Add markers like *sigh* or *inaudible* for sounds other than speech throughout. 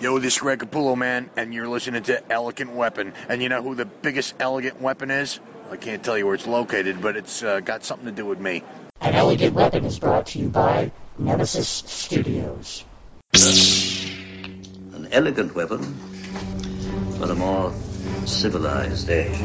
Yo, this is Greg Capullo, man, and you're listening to Elegant Weapon. And you know who the biggest elegant weapon is? I can't tell you where it's located, but it's uh, got something to do with me. An Elegant Weapon is brought to you by Nemesis Studios. An elegant weapon for the more civilized age.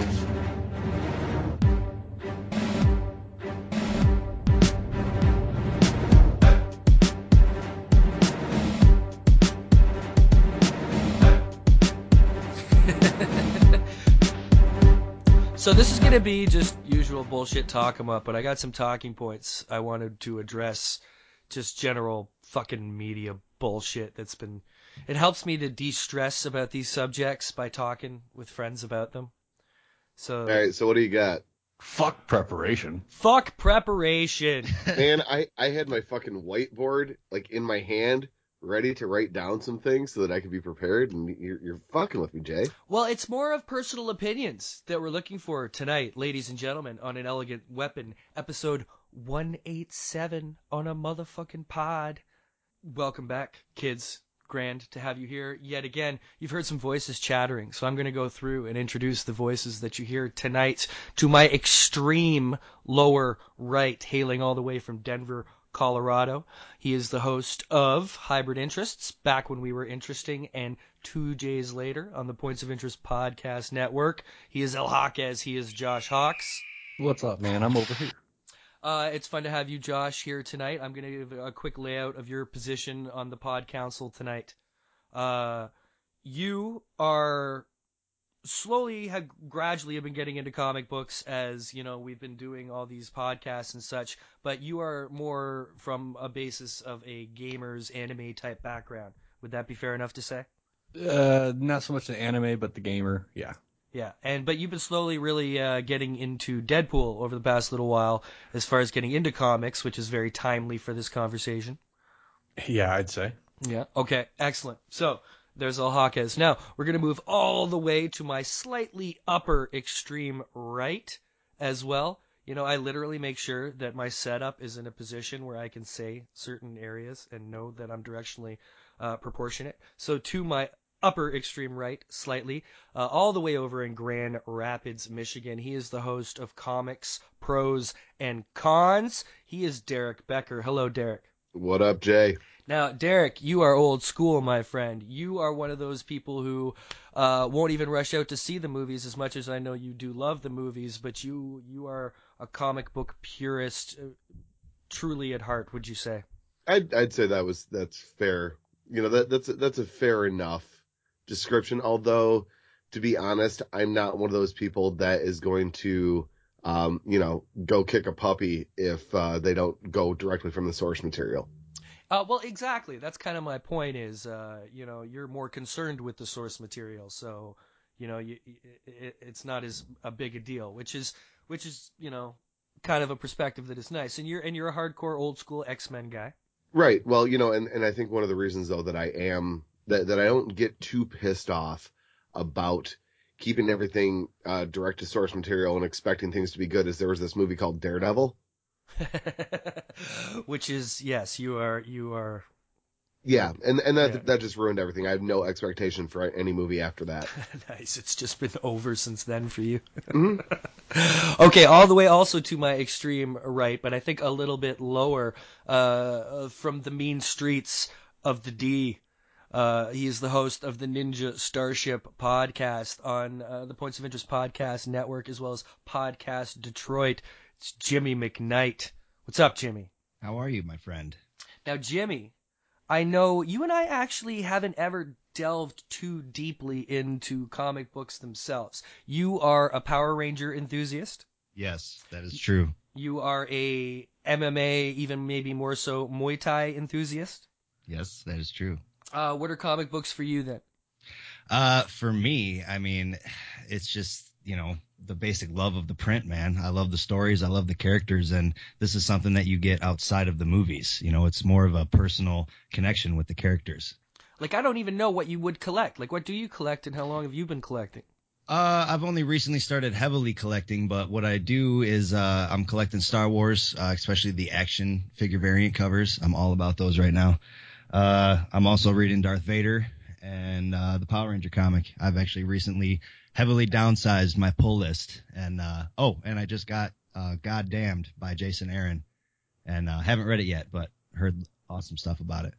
So this is gonna be just usual bullshit talk talk 'em up, but I got some talking points I wanted to address. Just general fucking media bullshit that's been. It helps me to de-stress about these subjects by talking with friends about them. So All right, so what do you got? Fuck preparation. fuck preparation. *laughs* Man, I I had my fucking whiteboard like in my hand, ready to write down some things so that I could be prepared, and you're you're fucking with me, Jay. Well, it's more of personal opinions that we're looking for tonight, ladies and gentlemen, on an elegant weapon, episode 187 on a motherfucking pod. Welcome back, kids. Grand to have you here yet again. You've heard some voices chattering, so I'm going to go through and introduce the voices that you hear tonight to my extreme lower right, hailing all the way from Denver, Colorado. He is the host of Hybrid Interests, back when we were interesting, and two J's later on the Points of Interest Podcast Network. He is El Hawkes. He is Josh Hawks. What's up, man? I'm over here. Uh, it's fun to have you, Josh, here tonight. I'm going to give a quick layout of your position on the Pod Council tonight. Uh, you are slowly have gradually have been getting into comic books as you know we've been doing all these podcasts and such but you are more from a basis of a gamer's anime type background would that be fair enough to say Uh, not so much the anime, but the gamer. Yeah. yeah and but you've been slowly really uh, getting into deadpool over the past little while as far as getting into comics which is very timely for this conversation Yeah, I'd say. Yeah. Okay. Excellent. So there's El Hawkes. Now we're gonna move all the way to my slightly upper extreme right as well. You know, I literally make sure that my setup is in a position where I can say certain areas and know that I'm directionally uh, proportionate. So to my upper extreme right, slightly, uh, all the way over in Grand Rapids, Michigan, he is the host of Comics, Pros, and Cons. He is Derek Becker. Hello, Derek. What up, Jay? Now, Derek, you are old school, my friend. You are one of those people who uh, won't even rush out to see the movies as much as I know you do love the movies, but you you are a comic book purist, uh, truly at heart. Would you say? I'd I'd say that was that's fair. You know that that's a, that's a fair enough description. Although, to be honest, I'm not one of those people that is going to, um, you know, go kick a puppy if uh, they don't go directly from the source material. Uh, well, exactly. That's kind of my point. Is uh, you know you're more concerned with the source material, so you know you, it, it's not as a big a deal, which is which is you know kind of a perspective that is nice. And you're and you're a hardcore old school X Men guy. Right. Well, you know, and, and I think one of the reasons though that I am that, that I don't get too pissed off about keeping everything uh, direct to source material and expecting things to be good is there was this movie called Daredevil. *laughs* Which is yes, you are you are Yeah, and and that Yeah. that just ruined everything. I have no expectation for any movie after that. *laughs* nice. It's just been over since then for you. Mhm. *laughs* okay, all the way also to my extreme right, but I think a little bit lower uh, from the mean streets of the D. Uh, he is the host of the Ninja Starship podcast on uh, the Points of Interest Podcast Network as well as Podcast Detroit. It's Jimmy McKnight. What's up, Jimmy? How are you, my friend? Now, Jimmy, I know you and I actually haven't ever delved too deeply into comic books themselves. You are a Power Ranger enthusiast. Yes, that is true. You are a MMA, even maybe more so Muay Thai enthusiast. Yes, that is true. Uh, what are comic books for you then? Uh, for me, I mean, it's just, you know, the basic love of the print, man. I love the stories. I love the characters. And this is something that you get outside of the movies. You know, it's more of a personal connection with the characters. Like, I don't even know what you would collect. Like, what do you collect and how long have you been collecting? Uh, I've only recently started heavily collecting, but what I do is, uh, I'm collecting Star Wars, uh, especially the action figure variant covers. I'm all about those right now. Uh, I'm also reading Darth Vader and uh, the Power Ranger comic. I've actually recently heavily downsized my pull list, and uh, oh, and I just got uh, God Damned by Jason Aaron, and uh, haven't read it yet, but heard awesome stuff about it.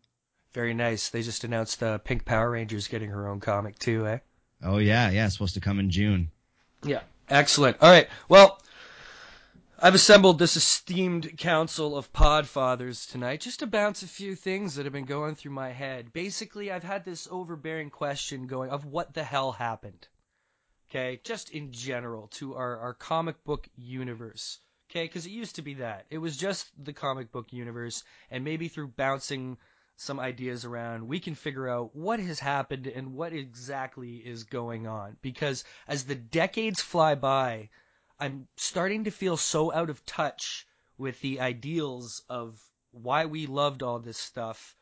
Very nice. They just announced uh, Pink Power Rangers getting her own comic too, eh? Oh yeah, yeah, it's supposed to come in June. Yeah. Excellent. All right. Well, I've assembled this esteemed council of podfathers tonight just to bounce a few things that have been going through my head. Basically, I've had this overbearing question going of what the hell happened. Okay, just in general to our, our comic book universe. Okay, because it used to be that. It was just the comic book universe, and maybe through bouncing some ideas around, we can figure out what has happened and what exactly is going on. Because as the decades fly by, I'm starting to feel so out of touch with the ideals of why we loved all this stuff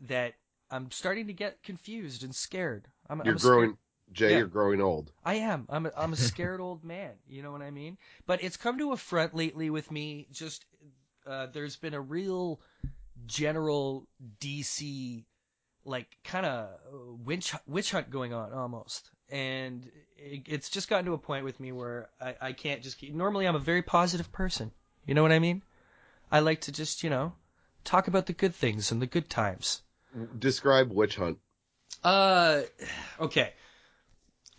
that I'm starting to get confused and scared. I'm, You're I'm a scared- growing, Jay. Yeah. You're growing old. I am. I'm a, I'm a *laughs* scared old man. You know what I mean? But it's come to a front lately with me. Just uh, there's been a real general DC like kind of witch witch hunt going on almost, and it, it's just gotten to a point with me where I, I can't just keep. Normally, I'm a very positive person. You know what I mean? I like to just you know talk about the good things and the good times. Describe witch hunt. Uh, okay.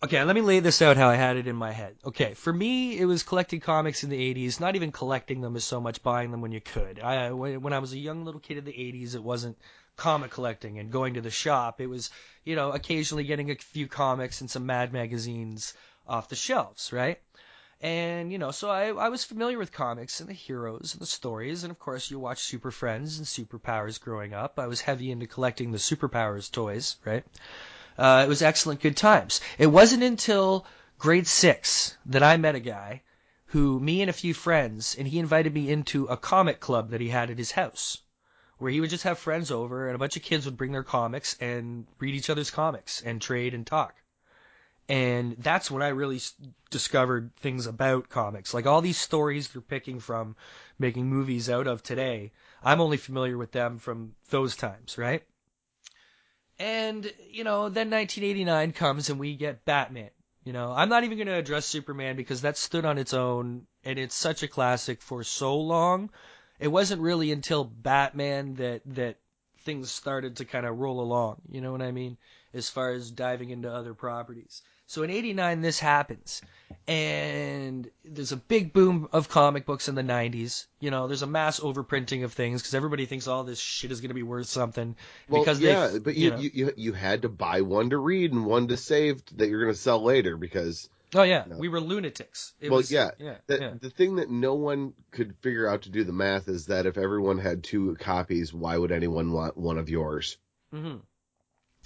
Okay, let me lay this out how I had it in my head. Okay, for me, it was collecting comics in the 80s, not even collecting them as so much buying them when you could. I, when when I was a young little kid in the 80s, it wasn't comic collecting and going to the shop. It was, you know, occasionally getting a few comics and some Mad magazines off the shelves, right? And, you know, so I, I was familiar with comics and the heroes and the stories. And of course, you watch Super Friends and Superpowers growing up. I was heavy into collecting the Superpowers toys, right? Uh, it was excellent good times. It wasn't until grade six that I met a guy who, me and a few friends, and he invited me into a comic club that he had at his house, where he would just have friends over and a bunch of kids would bring their comics and read each other's comics and trade and talk. And that's when I really discovered things about comics. Like all these stories they're picking from, making movies out of today. I'm only familiar with them from those times, right? And, you know, then 1989 comes and we get Batman. You know, I'm not even going to address Superman because that stood on its own and it's such a classic for so long. It wasn't really until Batman that, that things started to kind of roll along. You know what I mean? As far as diving into other properties. So in 89, this happens. And there's a big boom of comic books in the 90s. You know, there's a mass overprinting of things because everybody thinks all this shit is going to be worth something. Well, because yeah, they, but you, know. you, you you had to buy one to read and one to save that you're going to sell later because Oh yeah, No. we were lunatics. It well, was, yeah, yeah, the, yeah. the thing that no one could figure out to do the math is that if everyone had two copies, why would anyone want one of yours? Mm-hmm.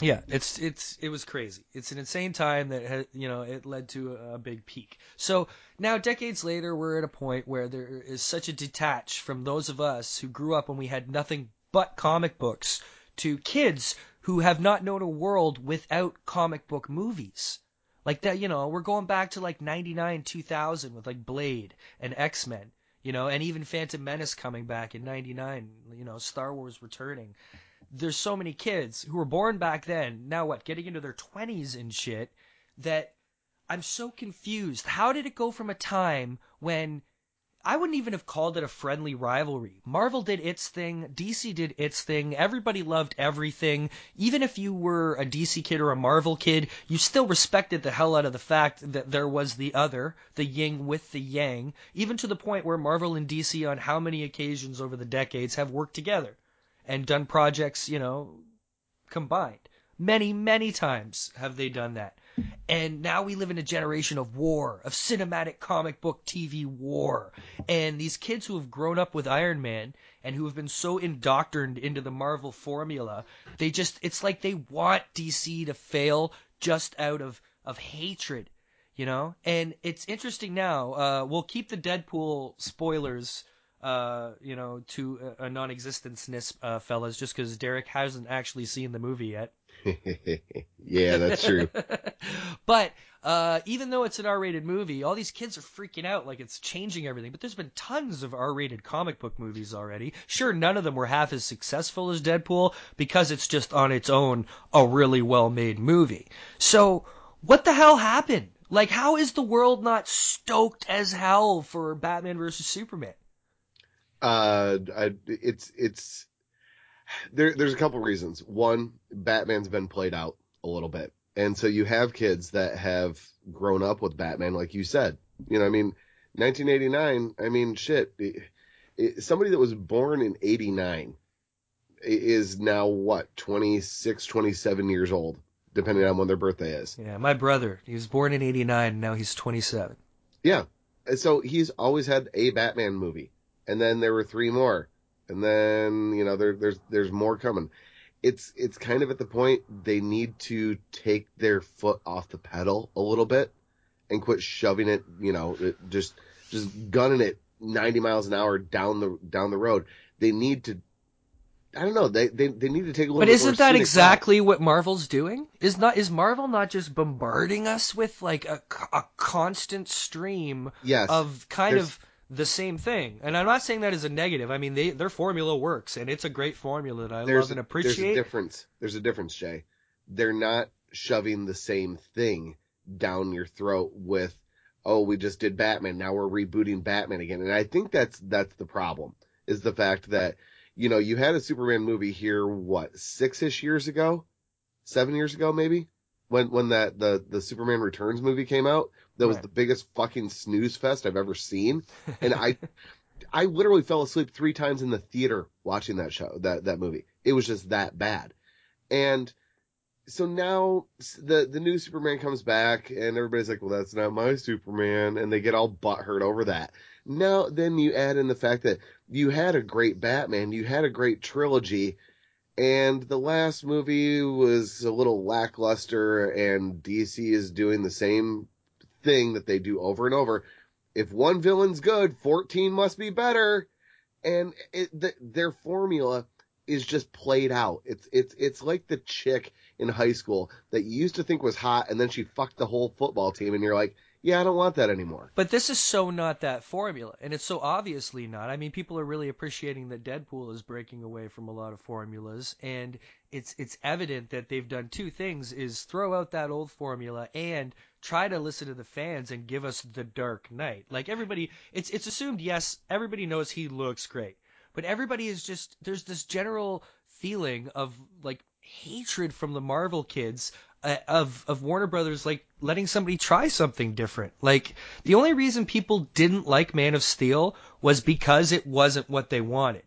Yeah, it's it's it was crazy. It's an insane time that had, you know it led to a, a big peak. So now decades later, we're at a point where there is such a detach from those of us who grew up when we had nothing but comic books to kids who have not known a world without comic book movies. Like that, you know, we're going back to like 99, 2000 with like Blade and X-Men, you know, and even Phantom Menace coming back in 99, you know, Star Wars returning. There's so many kids who were born back then, now what, getting into their 20s and shit, that I'm so confused. How did it go from a time when I wouldn't even have called it a friendly rivalry. Marvel did its thing, DC did its thing, everybody loved everything. Even if you were a DC kid or a Marvel kid, you still respected the hell out of the fact that there was the other, the yin with the yang, even to the point where Marvel and DC on how many occasions over the decades have worked together and done projects, you know, combined. Many, many times have they done that. And now we live in a generation of war, of cinematic comic book TV war. And these kids who have grown up with Iron Man and who have been so indoctrined into the Marvel formula, they just, it's like they want DC to fail just out of, of hatred, you know? And it's interesting now, uh, we'll keep the Deadpool spoilers, uh, you know, to a, non-existence, uh, fellas, just because Derek hasn't actually seen the movie yet. *laughs* yeah, that's true. *laughs* but uh, even though it's an R-rated movie, all these kids are freaking out like it's changing everything. But there's been tons of R-rated comic book movies already. Sure, none of them were half as successful as Deadpool because it's just on its own a really well-made movie. So what the hell happened? Like, how is the world not stoked as hell for Batman versus Superman? Uh, I, it's it's there. There's a couple reasons. One, Batman's been played out a little bit, and so you have kids that have grown up with Batman, like you said. You know, I mean, 1989. I mean, shit. It, it, somebody that was born in 89 is now what 26, 27 years old, depending on when their birthday is. Yeah, my brother, he was born in 89, now he's 27. Yeah. So he's always had a Batman movie. And then there were three more. And then, you know, there, there's, there's more coming. It's, it's kind of at the point they need to take their foot off the pedal a little bit and quit shoving it, you know, it- just, just gunning it 90 miles an hour down the, down the road. They need to, I don't know, they, they, they need to take a little But isn't that exactly what Marvel's doing? Is not is Marvel not just bombarding us with like a, a constant stream. Yes. of kind of the same thing? And I'm not saying that as a negative. I mean, they their formula works, and it's a great formula that I there's love and a- appreciate. There's a difference. There's a difference, Jay. They're not shoving the same thing down your throat with, oh, we just did Batman. Now we're rebooting Batman again. And I think that's, that's the problem is the fact that, you know, you had a Superman movie here, what, six-ish years ago? Seven years ago, maybe? When, when that, the, the Superman Returns movie came out, that was Right. the biggest fucking snooze fest I've ever seen. And I, *laughs* I literally fell asleep three times in the theater watching that show, that, that movie. It was just that bad. And so now the, the new Superman comes back and everybody's like, well, that's not my Superman. And they get all butthurt over that. Now, then you add in the fact that you had a great Batman, you had a great trilogy, and the last movie was a little lackluster and DC is doing the same thing that they do over and over. If one villain's good, 14 must be better. And it, the, their formula is just played out. It's, it's, it's like the chick in high school that you used to think was hot and then she fucked the whole football team and you're like, yeah, I don't want that anymore. But this is so not that formula, and it's so obviously not. I mean, people are really appreciating that Deadpool is breaking away from a lot of formulas, and it's it's evident that they've done two things: is throw out that old formula and try to listen to the fans and give us the Dark Knight. Like everybody, it's it's assumed yes, everybody knows he looks great, but everybody is just there's this general feeling of like hatred from the Marvel kids uh, of of Warner Brothers like letting somebody try something different. Like the only reason people didn't like Man of Steel was because it wasn't what they wanted.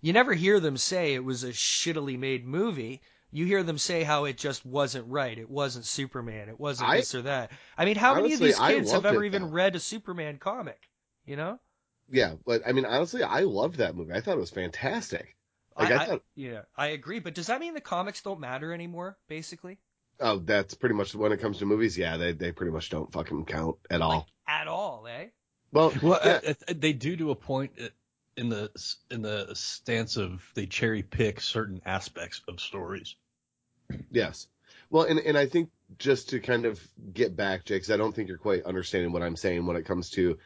You never hear them say it was a shittily made movie. You hear them say how it just wasn't right. It wasn't Superman. It wasn't I- this or that. I mean, how many of these kids have ever it, even read a Superman comic? You know? Yeah, but I mean, honestly, I loved that movie. I thought it was fantastic. Like, I thought- yeah, I agree. But does that mean the comics don't matter anymore? Basically, Oh, that's pretty much when it comes to movies. Yeah, they they pretty much don't fucking count at all. like at all, eh? well, Well, yeah, uh, uh, they do to a point uh, in the in the stance of they cherry pick certain aspects of stories. yes. Well, and and I think just to kind of get back, Jake, 'cause I don't think you're quite understanding what I'm saying when it comes to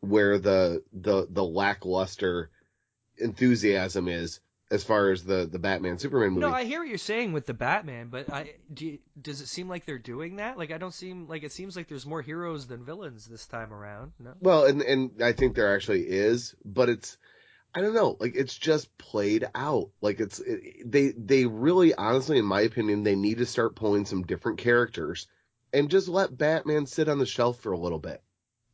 where the the the lackluster enthusiasm is as far as the the Batman Superman movie. No, I hear what you're saying with the Batman, but I do. You, does it seem like they're doing that? Like I don't seem like it seems like there's more heroes than villains this time around. No. Well, and and I think there actually is, but it's I don't know, like it's just played out. Like it's it, they they really honestly in my opinion they need to start pulling some different characters and just let Batman sit on the shelf for a little bit.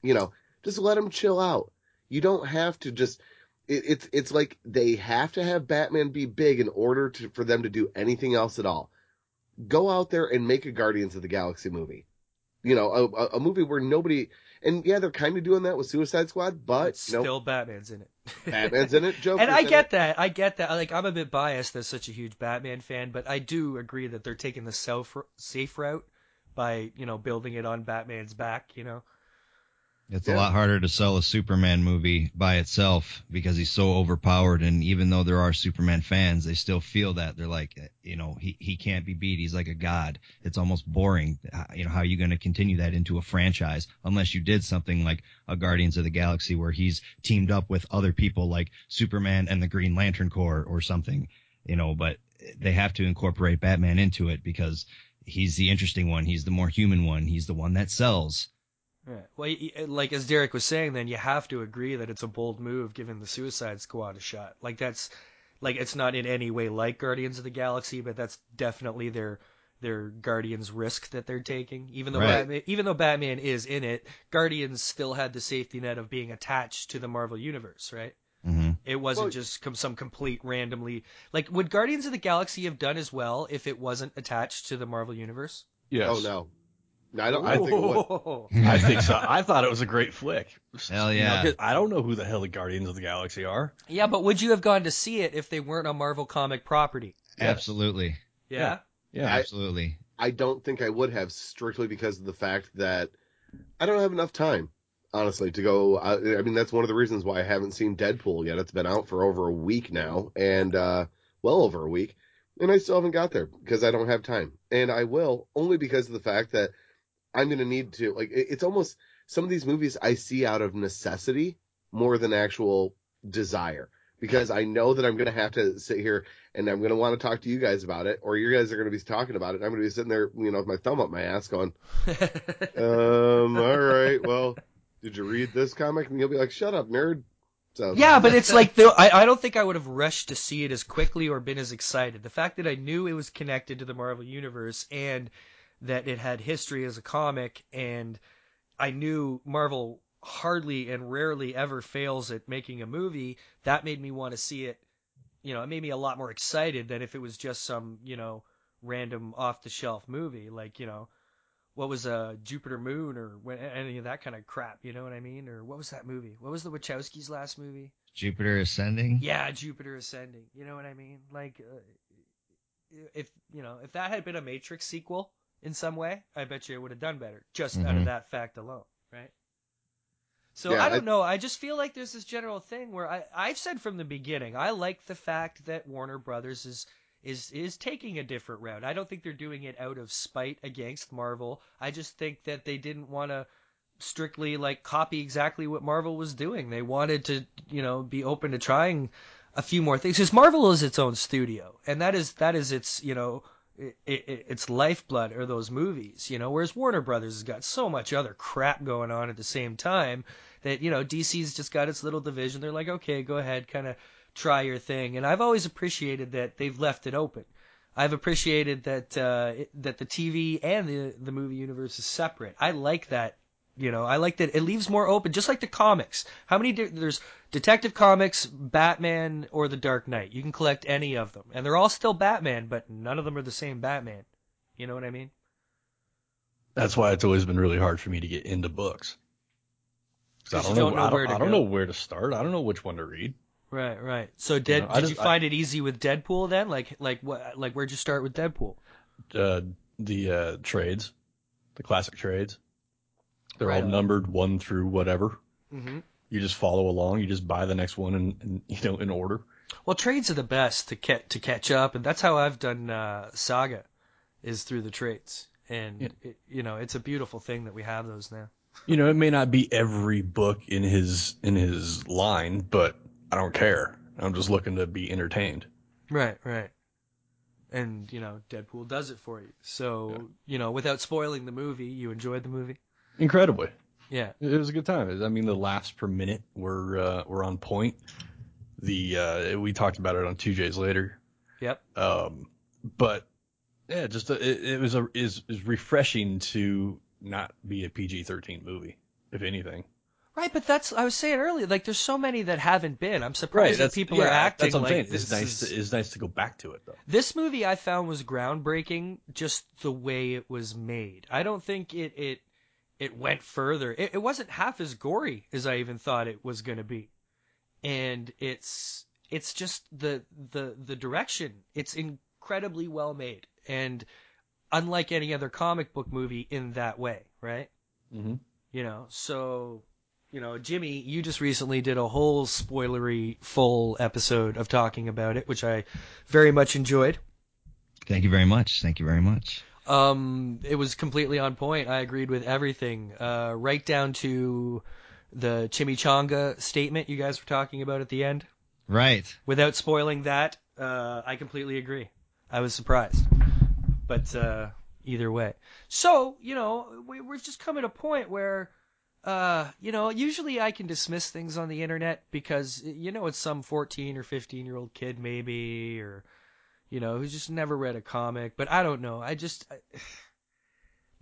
You know, just let him chill out. You don't have to just it, it's it's like they have to have Batman be big in order to for them to do anything else at all. Go out there and make a Guardians of the Galaxy movie. You know, a, a- movie where nobody and yeah, they're kind of doing that with Suicide Squad, but But you know, still, Batman's in it. Batman's in it, *laughs* Joker's and I get it. that. I get that. Like I'm a bit biased as such a huge Batman fan, but I do agree that they're taking the self safe route by you know building it on Batman's back. You know. It's Yeah. a lot harder to sell a Superman movie by itself because he's so overpowered. And even though there are Superman fans, they still feel that they're like, you know, he, he can't be beat. He's like a god. It's almost boring. Uh, you know, how are you going to continue that into a franchise unless you did something like a Guardians of the Galaxy where he's teamed up with other people like Superman and the Green Lantern Corps or something, you know, but they have to incorporate Batman into it because he's the interesting one. He's the more human one. He's the one that sells. Right. Well, y- y- like as Derek was saying, then you have to agree that it's a bold move giving the Suicide Squad a shot. Like that's, like it's not in any way like Guardians of the Galaxy, but that's definitely their their Guardians risk that they're taking. Even though Right. Batman, even though Batman is in it, Guardians still had the safety net of being attached to the Marvel universe, right? hmm It wasn't Well- just com- some complete randomly. Like, would Guardians of the Galaxy have done as well if it wasn't attached to the Marvel universe? Yes. Oh no, No, I don't. I think it would. I think so. I thought it was a great flick. Hell You know, I don't know who the hell the Guardians of the Galaxy are. Yeah, but would you have gone to see it if they weren't a Marvel comic property? Absolutely. Yeah. Yeah. Absolutely. I don't think I would have strictly because of the fact that I don't have enough time, honestly, to go. I, I mean, that's one of the reasons why I haven't seen Deadpool yet. It's been out for over a week now, and uh, well over a week, and I still haven't got there because I don't have time. And I will only because of the fact that I'm going to need to. Like, it, it's almost some of these movies I see out of necessity more than actual desire. Because I know that I'm going to have to sit here and I'm going to want to talk to you guys about it, or you guys are going to be talking about it. And I'm going to be sitting there, you know, with my thumb up my ass going, *laughs* um, all right, well, did you read this comic? And you'll be like, shut up, nerd. So, yeah, but it's like the, I, I don't think I would have rushed to see it as quickly or been as excited. The fact that I knew it was connected to the Marvel universe and that it had history as a comic and I knew Marvel hardly and rarely ever fails at making a movie, that made me want to see it. You know, it made me a lot more excited than if it was just some, you know, random off the shelf movie like, you know, what was uh Jupiter Moon or when, any of that kind of crap, you know what I mean? Or what was that movie? What was the Wachowskis' last movie? Jupiter ascending. Yeah, Jupiter Ascending. You know what I mean? Like, uh, if you know, if that had been a Matrix sequel in some way, I bet you it would have done better, just out of Mhm. that fact alone, right? So Yeah, I don't I- know. I just feel like there's this general thing where I I've said from the beginning I like the fact that Warner Brothers is is is taking a different route. I don't think they're doing it out of spite against Marvel. I just think that they didn't want to strictly like copy exactly what Marvel was doing. They wanted to, you know, be open to trying a few more things. Because Marvel is its own studio, and that is that is its, you know, it, it, its lifeblood are those movies, you know. Whereas Warner Brothers has got so much other crap going on at the same time that you know DC's just got its little division. They're like, okay, go ahead, kind of try your thing. And I've always appreciated that they've left it open. I've appreciated that uh, that the TV and the the movie universe is separate. I like that. You know, I like that it leaves more open, just like the comics. How many di- there's Detective Comics, Batman, or The Dark Knight? You can collect any of them, and they're all still Batman, but none of them are the same Batman. You know what I mean? That's why it's always been really hard for me to get into books. I don't you know. don't know I don't, to I don't know where to start. I don't know which one to read. Right, right. So did know, did just- you I- find it easy with Deadpool then? Like like what like where'd you start with Deadpool? Uh, the uh, trades, the classic trades. They're Right all on. numbered one through whatever. Mm-hmm. You just follow along. You just buy the next one in, in *laughs* you know in order. Well, trades are the best to get to catch up, and that's how I've done uh, Saga, is through the trades, and Yeah. it, you know it's a beautiful thing that we have those now. You know, it may not be every book in his in his line, but I don't care. I'm just looking to be entertained. Right, right. And you know, Deadpool does it for you. So you know, without spoiling the movie, you enjoyed the movie. Incredibly. Yeah. It was a good time. I mean, the laughs per minute were uh, were on point. The uh, we talked about it on two J's later. Yep. Um, but yeah, just uh it, it was a is is refreshing to not be a PG-13 movie, if anything. Right, but that's I was saying earlier. Like, there's so many that haven't been. I'm surprised that people are acting That's what I'm like saying. this It's nice. is- To, it's nice to go back to it though. This movie I found was groundbreaking just the way it was made. I don't think it it it went further. It, it wasn't half as gory as I even thought it was going to be. And it's it's just the the the direction. It's incredibly well made and unlike any other comic book movie in that way, right? Mm-hmm. You know, so you know, Jimmy, you just recently did a whole spoilery full episode of talking about it, which I very much enjoyed. Thank you very much. Thank you very much. Um, it was completely on point. I agreed with everything, uh, right down to the chimichanga statement you guys were talking about at the end. Right. Without spoiling that, uh, I completely agree. I was surprised, but uh, either way. So you know, we, we're just coming to a point where, uh, you know, usually I can dismiss things on the internet because you know it's some 14 or 15 year old kid maybe or you know who's just never read a comic. But I don't know. I just. I, *sighs*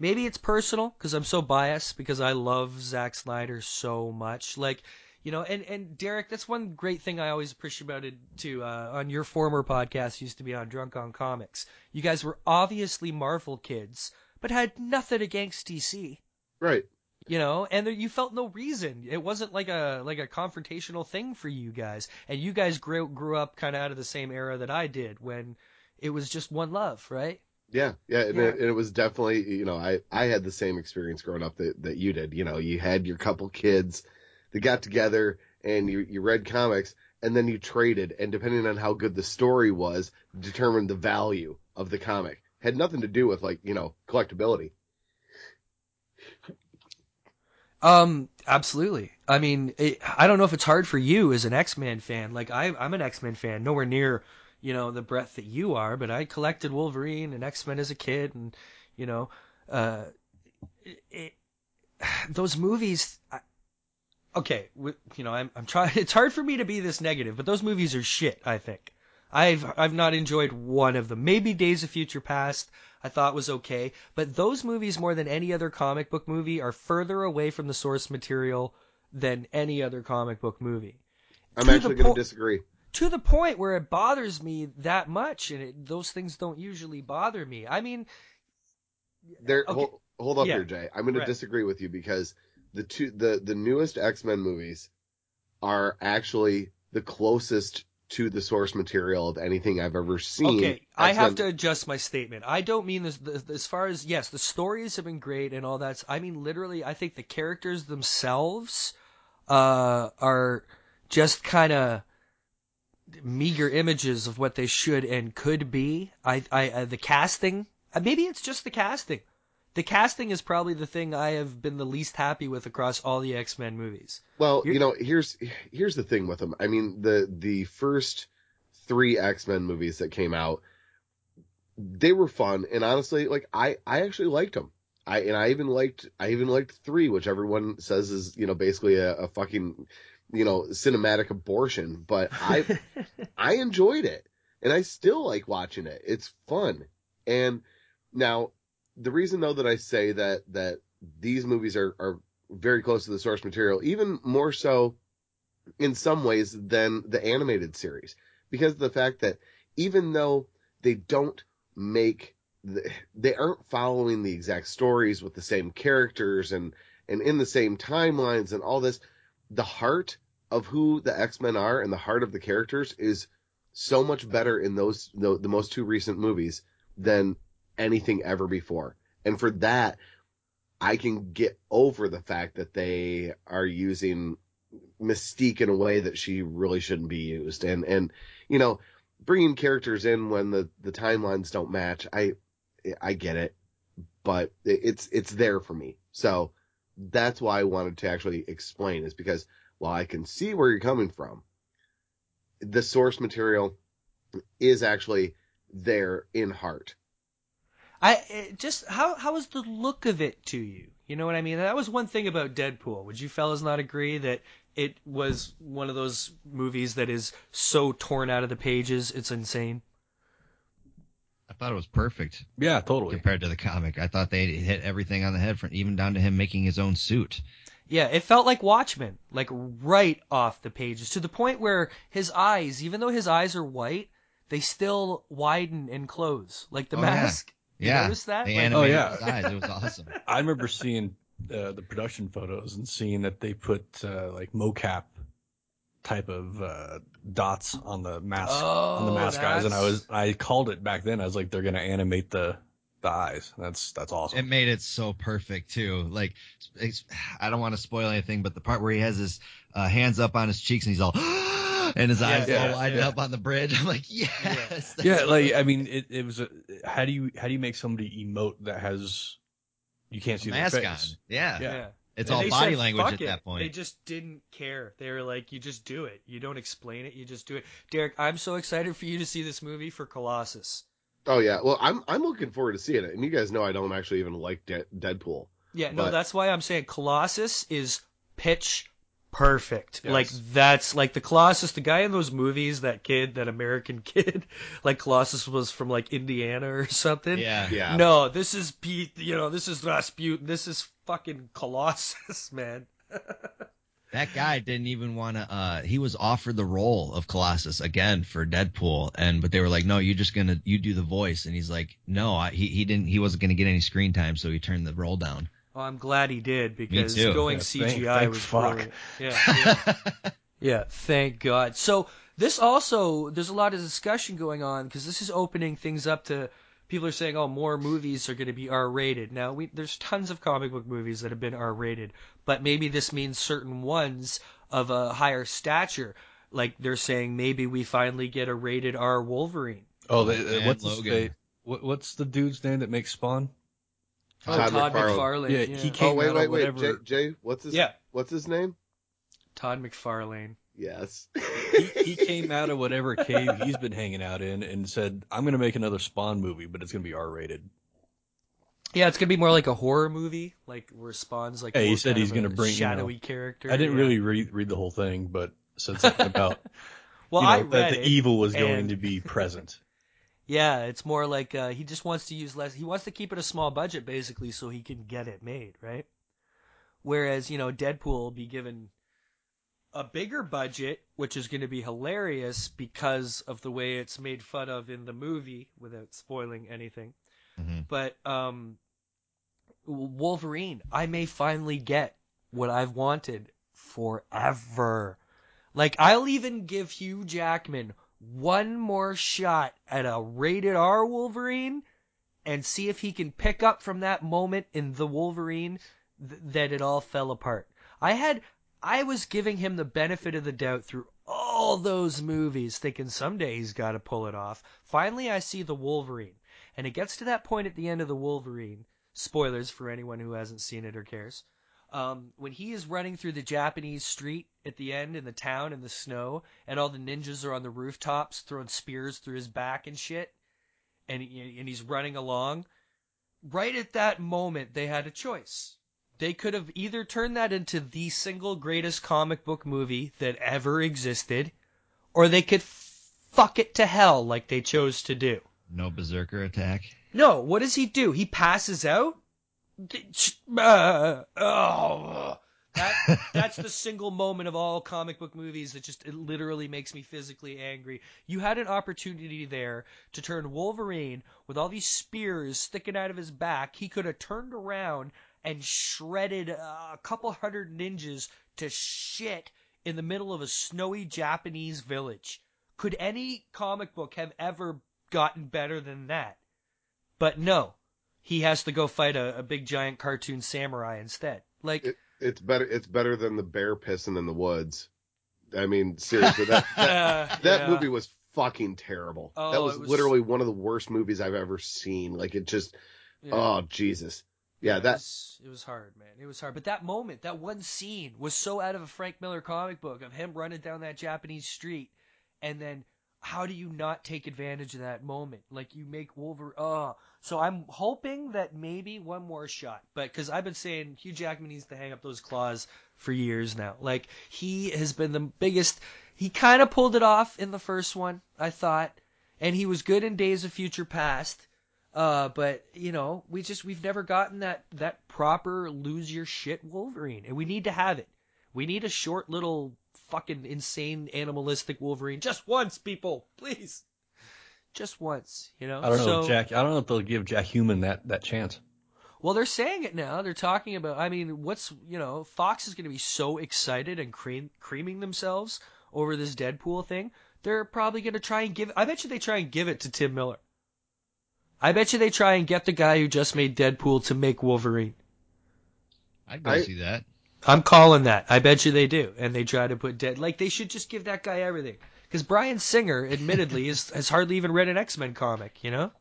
Maybe it's personal because I'm so biased because I love Zack Snyder so much. Like, you know, and, and Derek, that's one great thing I always appreciate about it too. Uh, on your former podcast, used to be on Drunk on Comics. You guys were obviously Marvel kids, but had nothing against DC. Right. You know, and there, you felt no reason. It wasn't like a like a confrontational thing for you guys. And you guys grew grew up kind of out of the same era that I did when it was just one love, right? Yeah, yeah, and, Yeah. It, and it was definitely, you know, I I had the same experience growing up that that you did. You know, you had your couple kids that got together and you you read comics and then you traded, and depending on how good the story was, determined the value of the comic. Had nothing to do with like you know collectability. Um, absolutely. I mean, it, I don't know if it's hard for you as an X-Men fan. Like I, I'm an X-Men fan, nowhere near, you know, the breadth that you are. But I collected Wolverine and X-Men as a kid, and you know, uh, it, *sighs* those movies. I, okay, you know, I'm, I'm trying. *laughs* It's hard for me to be this negative, but those movies are shit. I think. I've I've not enjoyed one of them. Maybe Days of Future Past I thought was okay, but those movies more than any other comic book movie are further away from the source material than any other comic book movie. I'm To actually going po- to disagree. To the point where it bothers me that much, and it, those things don't usually bother me. I mean, There, Okay. hold, hold up Yeah. here, Jay. I'm going to disagree with you because the two the the newest X Men movies are actually the closest to the source material of anything I've ever seen. Okay, I have to adjust my statement. I don't mean this, this as far as yes, the stories have been great and all that. I mean literally, I think the characters themselves uh, are just kind of meager images of what they should and could be. I, I, uh, the casting, uh, maybe it's just the casting. The casting is probably the thing I have been the least happy with across all the X Men movies. Well, You're- you know, here's here's the thing with them. I mean, the the first three X Men movies that came out, they were fun, and honestly, like I I actually liked them. I and I even liked I even liked three, which everyone says is you know basically a, a fucking you know cinematic abortion, but I *laughs* I enjoyed it, and I still like watching it. It's fun, and now the reason though that I say that that these movies are are very close to the source material, even more so in some ways than the animated series, because of the fact that even though they don't make the, they aren't following the exact stories with the same characters and and in the same timelines and all this, the heart of who the X Men are and the heart of the characters is so much better in those the, the most two recent movies than anything ever before. And for that, I can get over the fact that they are using Mystique in a way that she really shouldn't be used. And, and, you know, bringing characters in when the, the timelines don't match, I, I get it, but it's, it's there for me. So that's why I wanted to actually explain is because while I can see where you're coming from, the source material is actually there in heart. I it just how how was the look of it to you? You know what I mean? That was one thing about Deadpool. Would you fellas not agree that it was one of those movies that is so torn out of the pages, it's insane? I thought it was perfect Yeah, totally. compared to the comic. I thought they hit everything on the head, from even down to him making his own suit. Yeah, it felt like Watchmen, like right off the pages, to the point where his eyes, even though his eyes are white, they still widen and close, like the Oh, yeah. Mask. You Yeah, notice that? They Like- animated Oh, yeah. his eyes. It was *laughs* awesome. I remember seeing uh, the production photos and seeing that they put uh, like mocap type of uh, dots on the mask on the Oh, mask guys, and I was I called it back then. I was like, they're gonna animate the the eyes. That's that's awesome. It made it so perfect too. Like, it's, I don't want to spoil anything, but the part where he has his uh, hands up on his cheeks and he's all, *gasps* and his eyes Yeah, all wide yeah. up on the bridge. *laughs* I'm like, yes. that's yeah, like. I mean, it, it was a. How do you how do you make somebody emote that has you can't see their mask face? on. Yeah. Yeah. It's And all body said, language at it." that point. They just didn't care. They were like, you just do it. You don't explain it. You just do it. Derek, I'm so excited for you to see this movie for Colossus. Oh yeah, well I'm I'm looking forward to seeing it, and you guys know I don't actually even like De- Deadpool. Yeah, no, But- that's why I'm saying Colossus is pitch perfect. Yes. Like that's like the Colossus, the guy in those movies, that kid, that American *laughs* kid, like Colossus was from like Indiana or something. yeah. Yeah, No, this is Pete. You know, this is Rasputin. This is fucking Colossus, *laughs* man. That guy didn't even want to. Uh, he was offered the role of Colossus again for Deadpool, and but they were like, "No, you're just gonna you do the voice." And he's like, "No, I, he he didn't. He wasn't gonna get any screen time, so he turned the role down." Well, I'm glad he did because too. going Yeah, CGI thank- thank was fuck. brilliant. Yeah, yeah. *laughs* Yeah, thank God. So this also, there's a lot of discussion going on because this is opening things up to people are saying, oh, more movies are going to be R-rated. Now, we, there's tons of comic book movies that have been R-rated, but maybe this means certain ones of a higher stature. Like they're saying, maybe we finally get a rated R Wolverine. Oh, they, uh, what's Logan. state? What, what's the dude's name that makes Spawn? Oh, Todd Todd McFarlane. McFarlane. Yeah, Yeah, he Oh wait, out wait, wait, Jay, whatever. Jay, what's his? Yeah. what's his name? Todd McFarlane. Yes. *laughs* he, he came out of whatever cave he's been hanging out in and said, "I'm going to make another Spawn movie, but it's going to be R-rated." Yeah, it's gonna be more like a horror movie, like where Spawn's like. Hey, he said he's gonna a bring, you know- shadowy character. I didn't yeah. really read read the whole thing, but said something about *laughs* Well, you know, I read that the it, evil was going to be present. Yeah, it's more like uh, he just wants to use less. He wants to keep it a small budget, basically, so he can get it made, right? Whereas you know, Deadpool will be given a bigger budget, which is going to be hilarious because of the way it's made fun of in the movie, without spoiling anything. Mhm. But um, Wolverine, I may finally get what I've wanted forever. Like I'll even give Hugh Jackman one more shot at a rated R Wolverine and see if he can pick up from that moment in the Wolverine th- that it all fell apart. I had I was giving him the benefit of the doubt through all those movies thinking someday he's got to pull it off. Finally I see the Wolverine and it gets to that point at the end of the Wolverine. Spoilers for anyone who hasn't seen it or cares. Um, when he is running through the Japanese street at the end in the town in the snow, and all the ninjas are on the rooftops throwing spears through his back and shit, and and he's running along. Right at that moment, they had a choice. They could have either turned that into the single greatest comic book movie that ever existed, or they could fuck it to hell like they chose to do. No berserker attack. No, what does he do? He passes out. Oh, that, that's the *laughs* single moment of all comic book movies that just it literally makes me physically angry. You had an opportunity there to turn Wolverine with all these spears sticking out of his back. He could have turned around and shredded a couple hundred ninjas to shit in the middle of a snowy Japanese village. Could any comic book have ever gotten better than that? But no, he has to go fight a, a big giant cartoon samurai instead. Like, It- It's better. It's better than the bear pissing in the woods. I mean, seriously, that *laughs* that, that yeah. movie was fucking terrible. Oh, that was, was- literally one of the worst movies I've ever seen. Like it just, Yeah. oh Jesus, yeah, it that it was hard, man. It was hard. But that moment, that one scene, was so out of a Frank Miller comic book of him running down that Japanese street, and then how do you not take advantage of that moment? Like you make Wolverine. Oh, so I'm hoping that maybe one more shot, but because I've been saying Hugh Jackman needs to hang up those claws for years now. Like he has been the biggest. He kind of pulled it off in the first one, I thought, and he was good in Days of Future Past. Uh, but you know, we just we've never gotten that that proper lose your shit Wolverine, and we need to have it. We need a short little fucking insane animalistic Wolverine just once, people, please, just once. You know. I don't know, so, if Jack. I don't know if they'll give Jack Human that that chance. Well, they're saying it now. They're talking about. I mean, what's you know, Fox is going to be so excited and cream, creaming themselves over this Deadpool thing. They're probably going to try and give. I bet you they try and give it to Tim Miller. I bet you they try and get the guy who just made Deadpool to make Wolverine. I'd go I- see that. I'm calling that. I bet you they do, and they try to put dead. Like they should just give that guy everything. Because Bryan Singer, admittedly, is *laughs* has hardly even read an X Men comic. You know,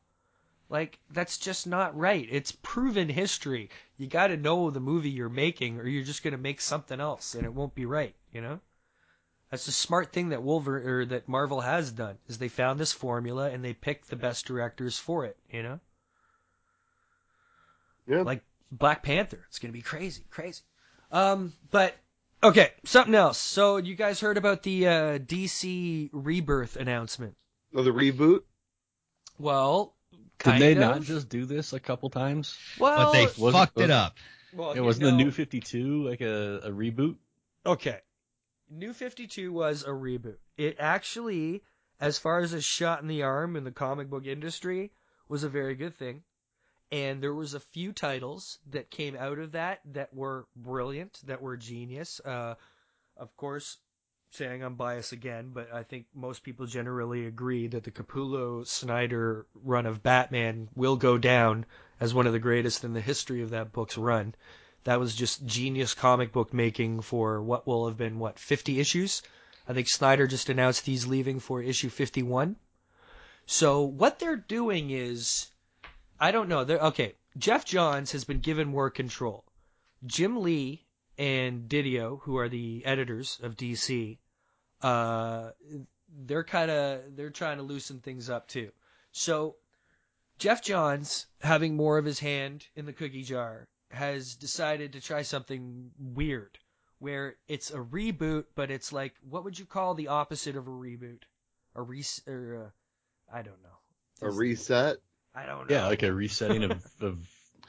like that's just not right. It's proven history. You got to know the movie you're making, or you're just gonna make something else, and it won't be right. You know. That's the smart thing that Wolver or that Marvel has done is they found this formula and they picked the best directors for it. You know. Yeah. Like Black Panther. It's gonna be crazy, crazy. Um, but okay, something else. So you guys heard about the uh, DC Rebirth announcement? Oh, the reboot. Well, Did kind they of. not just do this a couple times? Well, But they was- fucked was- it up. well, It you wasn't know- the new 52 like a, a reboot? Okay. New 52 was a reboot. It actually, as far as a shot in the arm in the comic book industry, was a very good thing. And there was a few titles that came out of that that were brilliant, that were genius. Uh, of course, saying I'm biased again, but I think most people generally agree that the Capullo Snyder run of Batman will go down as one of the greatest in the history of that book's run. That was just genius comic book making for what will have been what 50 issues. I think Snyder just announced he's leaving for issue 51. So what they're doing is, I don't know. They're okay. Geoff Johns has been given more control. Jim Lee and Didio, who are the editors of DC, uh, they're kind of they're trying to loosen things up too. So Geoff Johns, having more of his hand in the cookie jar, has decided to try something weird, where it's a reboot, but it's like what would you call the opposite of a reboot? A re or uh, I don't know. A reset. I don't know. Yeah, like a resetting of, *laughs* of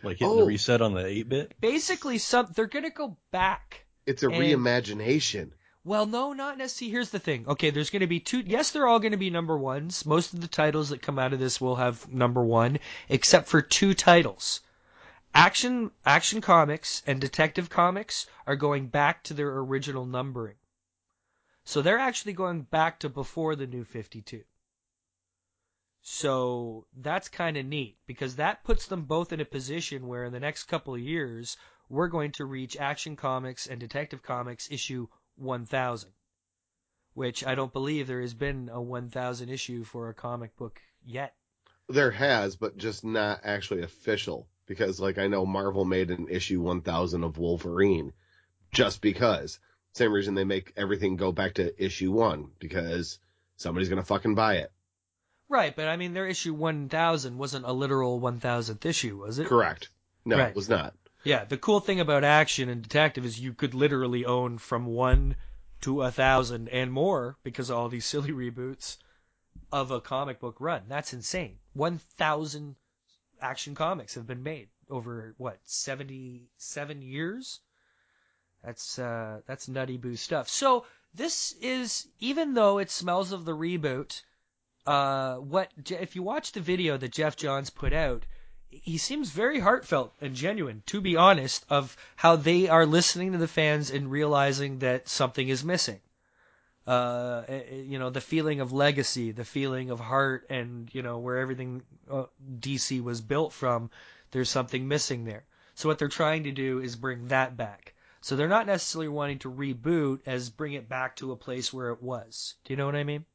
like hitting Oh. the reset on the 8 bit. basically some they're gonna go back. It's a And- reimagination. Well, no, not necessarily. Here's the thing. Okay, there's going to be two. Yes, they're all going to be number ones. Most of the titles that come out of this will have number one, except for two titles. Action, Action Comics and Detective Comics are going back to their original numbering. So they're actually going back to before the new 52. So that's kind of neat because that puts them both in a position where in the next couple of years we're going to reach Action Comics and Detective Comics issue 1000, which I don't believe there has been a 1000 issue for a comic book yet. There has, but just not actually official. Because, like, I know Marvel made an issue 1000 of Wolverine just because. Same reason they make everything go back to issue one because somebody's gonna fucking buy it. Right, but I mean their issue 1000 wasn't a literal 1000th issue, was it? Correct. No, Right. it was not. Yeah, the cool thing about Action and Detective is you could literally own from 1 to a 1000 and more because of all these *laughs* silly reboots of a comic book run. That's insane. 1000 Action Comics have been made over what, 77 years? That's uh that's nutty boo stuff. So this is even though it smells of the reboot, uh what if you watch the video that Geoff Johns put out, he seems very heartfelt and genuine, to be honest, of how they are listening to the fans and realizing that something is missing. Uh, eh, eh, you know, the feeling of legacy, the feeling of heart, and you know where everything uh, DC was built from. There's something missing there. So what they're trying to do is bring that back. So they're not necessarily wanting to reboot as bring it back to a place where it was. Do you know what I mean?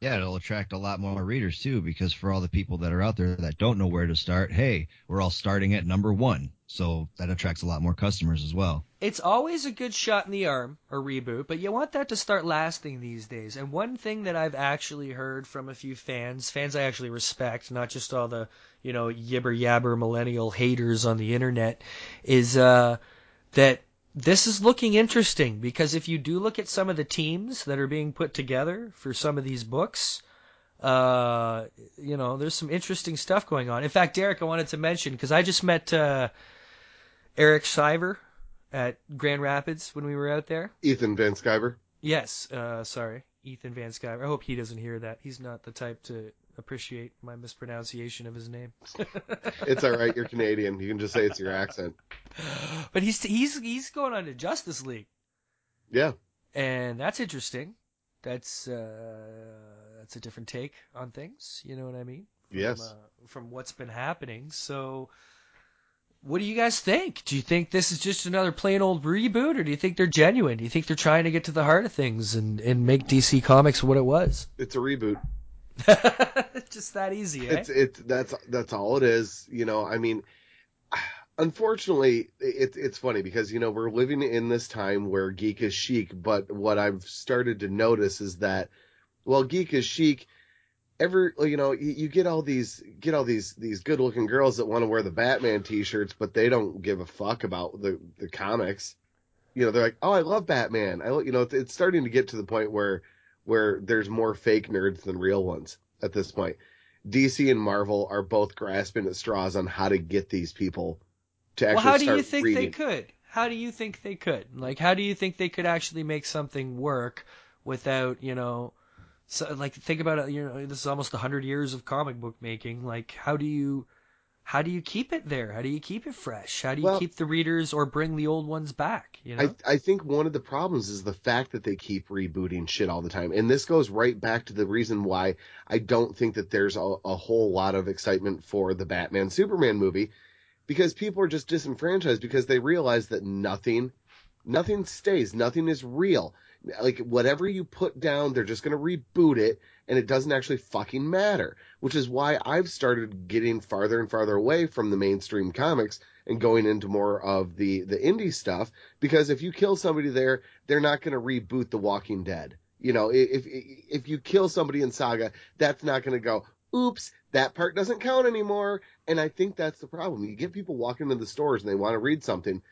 Yeah, it'll attract a lot more readers too, because for all the people that are out there that don't know where to start, hey, we're all starting at number one. So that attracts a lot more customers as well. It's always a good shot in the arm, a reboot, but you want that to start lasting these days. And one thing that I've actually heard from a few fans, fans I actually respect, not just all the, you know, yibber yabber millennial haters on the internet, is uh, that this is looking interesting because if you do look at some of the teams that are being put together for some of these books, uh, you know, there's some interesting stuff going on. In fact, Derek, I wanted to mention because I just met uh, Eric Shiver at Grand Rapids when we were out there. Ethan Van Sciver. Yes, uh, sorry, Ethan Van Sciver. I hope he doesn't hear that. He's not the type to appreciate my mispronunciation of his name. *laughs* It's all right. You're Canadian. You can just say it's your accent. *gasps* but he's he's he's going on to Justice League, Yeah. and that's interesting. That's uh, that's a different take on things. You know what I mean? from, Yes. uh, from what's been happening. So, what do you guys think? Do you think this is just another plain old reboot, or do you think they're genuine? Do you think they're trying to get to the heart of things and, and make DC Comics what it was? It's a reboot. *laughs* just that easy, eh? It's it's that's that's all it is. You know, I mean, unfortunately, it's it's funny because you know we're living in this time where geek is chic, but what I've started to notice is that, well, geek is chic. Every you know you, you get all these get all these these good looking girls that want to wear the Batman t-shirts, but they don't give a fuck about the the comics. You know, they're like, oh, I love Batman. I you know it's, it's starting to get to the point where where there's more fake nerds than real ones at this point. DC and Marvel are both grasping at straws on how to get these people to actually well, how do you think reading. they could? How do you think they could? Like, how do you think they could actually make something work without, you know, so, like think about it. You know, this is almost hundred years of comic book making. Like, how do you, how do you keep it there? How do you keep it fresh? How do you Well- keep the readers or bring the old ones back? You know, I, I think one of the problems is the fact that they keep rebooting shit all the time. And this goes right back to the reason why I don't think that there's a, a whole lot of excitement for the Batman Superman movie because people are just disenfranchised because they realize that nothing, nothing stays, nothing is real. Like whatever you put down, they're just going to reboot it and it doesn't actually fucking matter, which is why I've started getting farther and farther away from the mainstream comics and going into more of the the indie stuff because if you kill somebody there, they're not going to reboot The Walking Dead. You know, if if you kill somebody in Saga, that's not going to go, oops, that part doesn't count anymore. And I think that's the problem. You get people walking into the stores and they want to read something,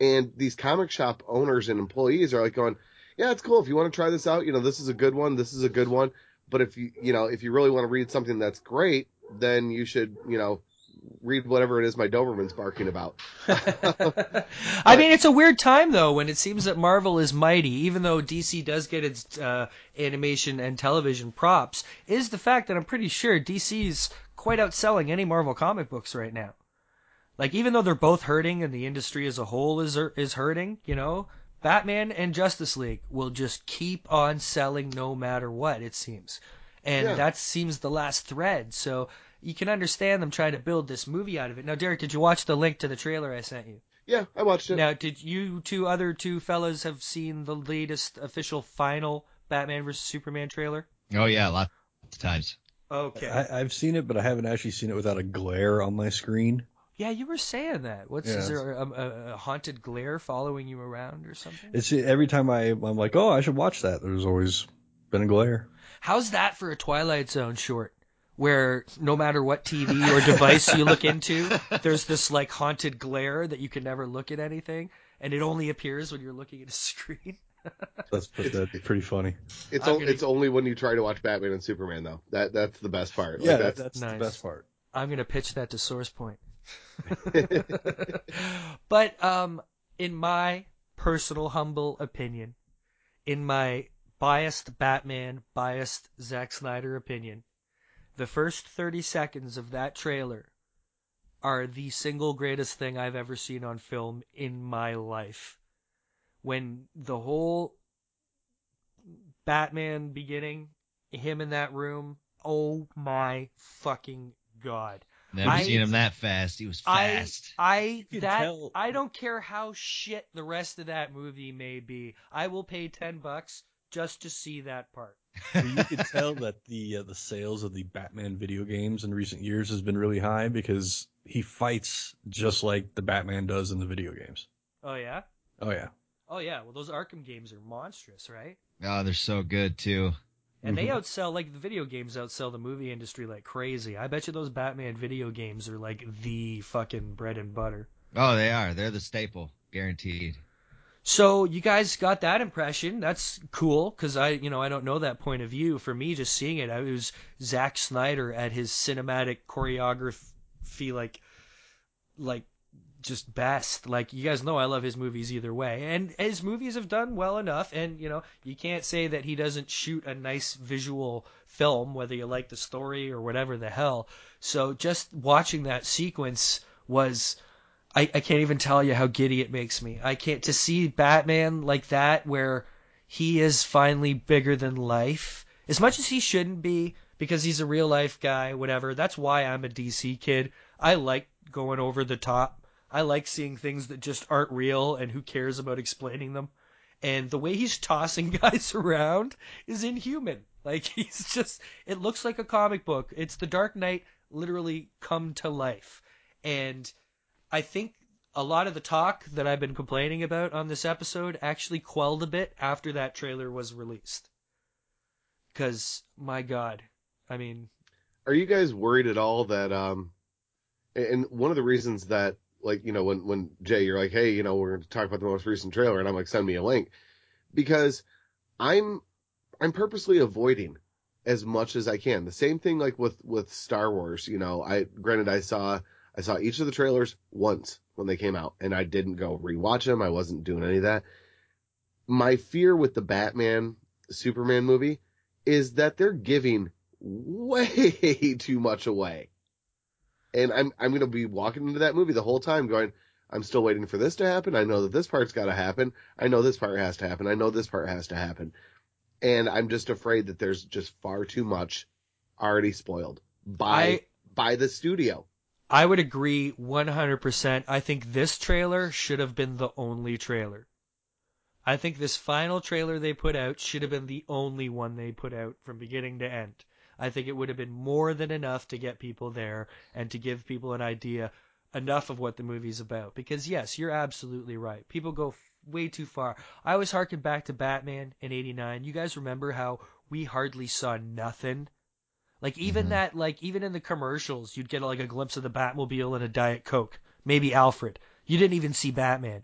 and these comic shop owners and employees are like going, yeah, it's cool if you want to try this out. You know, this is a good one. This is a good one. But if you you know if you really want to read something that's great, then you should you know read whatever it is my Doberman's barking about. *laughs* *laughs* I mean, it's a weird time though when it seems that Marvel is mighty, even though DC does get its uh, animation and television props. Is the fact that I'm pretty sure DC's quite outselling any Marvel comic books right now. Like even though they're both hurting and the industry as a whole is is hurting, you know, Batman and Justice League will just keep on selling no matter what it seems. And Yeah. that seems the last thread. So you can understand them trying to build this movie out of it. Now, Derek, did you watch the link to the trailer I sent you? Yeah, I watched it. Now, did you two other two fellas have seen the latest official final Batman vs Superman trailer? Oh yeah, lots of times. Okay. I, I've seen it, but I haven't actually seen it without a glare on my screen. Yeah, you were saying that. What's Yeah. is there a, a, a haunted glare following you around or something? It's every time I I'm like, oh, I should watch that. There's always been a glare. How's that for a Twilight Zone short? Where no matter what TV or device you look into, *laughs* there's this like haunted glare that you can never look at anything, and it only appears when you're looking at a screen. *laughs* That's, that's pretty funny. It's o- gonna- it's only when you try to watch Batman and Superman though. That that's the best part. Like, Yeah, that's, that's nice. the best part. I'm gonna pitch that to SourcePoint. *laughs* but um, in my personal humble opinion, in my biased Batman, biased Zack Snyder opinion, the first 30 seconds of that trailer are the single greatest thing I've ever seen on film in my life. When the whole Batman beginning, him in that room, oh my fucking god. Never I- seen him that fast. He was fast. I could that tell- I don't care how shit the rest of that movie may be. I will pay ten bucks just to see that part. *laughs* Well, you could tell that the uh, the sales of the Batman video games in recent years has been really high because he fights just like the Batman does in the video games. Oh yeah. Oh yeah. Oh yeah. Well, those Arkham games are monstrous, right? oh, they're so good too. And they Mhm. outsell like the video games outsell the movie industry like crazy. I bet you those Batman video games are like the fucking bread and butter. Oh, they are. They're the staple, guaranteed. So you guys got that impression. That's cool because I, you know, I don't know that point of view. For me, just seeing it, I it was Zack Snyder at his cinematic choreography, like, like just best. Like you guys know, I love his movies either way, and his movies have done well enough. And you know, you can't say that he doesn't shoot a nice visual film, whether you like the story or whatever the hell. So just watching that sequence was. I, I can't even tell you how giddy it makes me. I can't to see Batman like that where he is finally bigger than life. As much as he shouldn't be, because he's a real life guy, whatever. That's why I'm a DC kid. I like going over the top. I like seeing things that just aren't real and who cares about explaining them. And the way he's tossing *laughs* guys around is inhuman. Like *laughs* he's just it looks like a comic book. It's the Dark Knight literally come to life. And I think a lot of the talk that I've been complaining about on this episode actually quelled a bit after that trailer was released. Cuz my god, I mean, Are you guys worried at all that um and one of the reasons that like, you know, when when Jay you're like, "Hey, you know, we're going to talk about the most recent trailer." And I'm like, "Send me a link." Because I'm I'm purposely avoiding as much as I can. The same thing like with with Star Wars, you know, I granted I saw I saw each of the trailers once when they came out and I didn't go rewatch them. I wasn't doing any of that. My fear with the Batman Superman movie is that they're giving *laughs* way too much away. And I'm I'm going to be walking into that movie the whole time going I'm still waiting for this to happen. I know that this part's got to happen. I know this part has to happen. I know this part has to happen. And I'm just afraid that there's just far too much already spoiled by I- by the studio. I would agree 100%. I think this trailer should have been the only trailer. I think this final trailer they put out should have been the only one they put out from beginning to end. I think it would have been more than enough to get people there and to give people an idea enough of what the movie's about. Because yes, you're absolutely right. People go f- way too far. I always harken back to Batman in 89. You guys remember how we hardly saw nothing? Like even Mhm. that, like even in the commercials, you'd get like a glimpse of the Batmobile and a Diet Coke, maybe Alfred. You didn't even see Batman.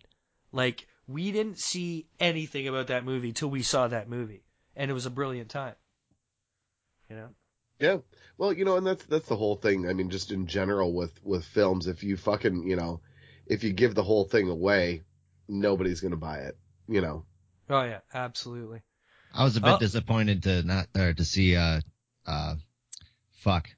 Like we didn't see anything about that movie till we saw that movie, and it was a brilliant time. You know? Yeah. Well, you know, and that's that's the whole thing. I mean, just in general with with films, if you fucking, you know, if you give the whole thing away, nobody's going to buy it, you know. Oh yeah, absolutely. I was a bit Oh. disappointed to not or to see uh uh fuck.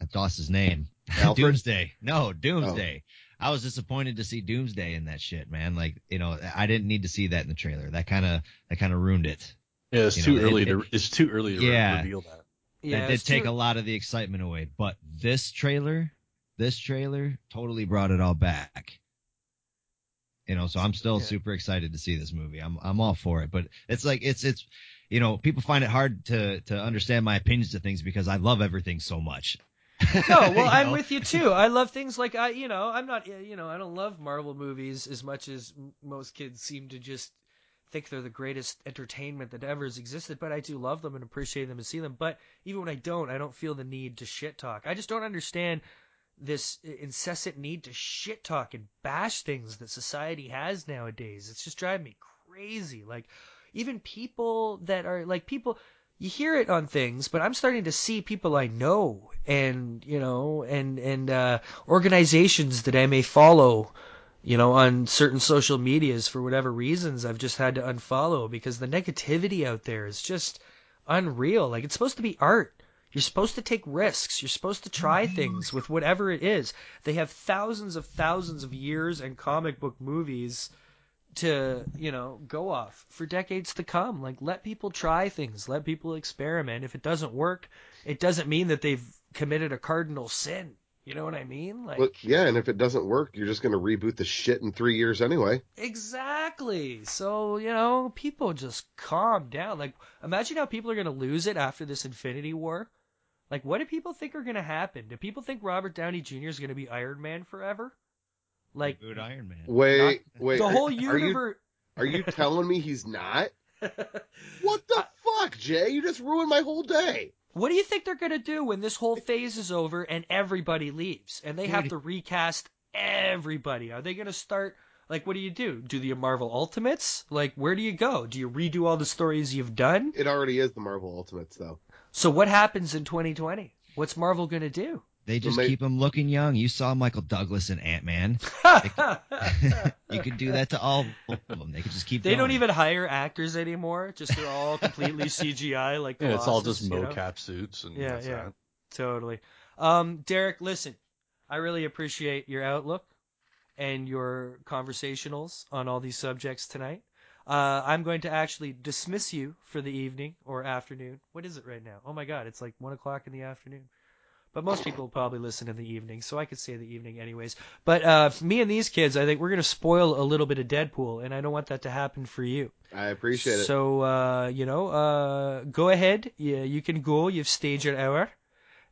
I lost his name. *laughs* Alfred? Doomsday. No, Doomsday. I was disappointed to see Doomsday in that shit, man. Like, you know, I didn't need to see that in the trailer. That kind of that kind of ruined it. Yeah, it's You too know, early it- to it's too early to Yeah. reveal that. Yeah, that did take a lot of the excitement away. But this trailer, this trailer totally brought it all back. You know, so I'm still Yeah. super excited to see this movie. I'm I'm all for it. But it's like it's it's you know, people find it hard to to understand my opinions to things because I love everything so much. No, well, *laughs* You I'm with you too. I love things like I, you know, I'm not, you know, I don't love Marvel movies as much as most kids seem to just think they're the greatest entertainment that ever has existed. But I do love them and appreciate them and see them. But even when I don't, I don't feel the need to shit talk. I just don't understand this incessant need to shit talk and bash things that society has nowadays. It's just driving me crazy. Like even people that are like people you hear it on things, but I'm starting to see people I know and you know and and uh, organizations that I may follow, you know, on certain social medias for whatever reasons. I've just had to unfollow because the negativity out there is just unreal. Like it's supposed to be art. You're supposed to take risks. You're supposed to try mm-hmm. things with whatever it is. They have thousands of thousands of years and comic book movies to you know go off for decades to come like let people try things let people experiment if it doesn't work it doesn't mean that they've committed a cardinal sin you know what i mean like Well, yeah, and if it doesn't work, you're just going to reboot the shit in three years anyway. exactly so you know people just calm down like imagine how people are going to lose it after this infinity war like what do people think are going to happen do people think robert downey jr is going to be iron man forever like Reboot Iron Man. Wait, wait. the are- whole are you universe are you telling me he's not? *laughs* What the fuck, Jay? You just ruined my whole day. What do you think they're going to do when this whole phase is over and everybody leaves and they have to recast everybody? Are they going to start like what do you do? Do the Marvel Ultimates? Like where do you go? Do you redo all the stories you've done? It already is the Marvel Ultimates, though. So what happens in 2020? What's Marvel going to do? They just may- keep him looking young. You saw Michael Douglas in Ant Man. *laughs* you could do that to all of them. They could just keep. they don't even hire actors anymore. Just they're all completely *laughs* CGI like Yeah, it's all just you know? mocap suits and Yeah, that's yeah. that. Totally. Um, Derek, listen, I really appreciate your outlook and your conversationals on all these subjects tonight. Uh, I'm going to actually dismiss you for the evening or afternoon. What is it right now? Oh my God, it's like one o'clock in the afternoon. But most people probably listen in the evening, so I could say the evening anyways. But uh, me and these kids, I think we're going to spoil a little bit of Deadpool, and I don't want that to happen for you. I appreciate it. So, uh, you know, uh, go ahead. Yeah, you can go. You've staged your hour.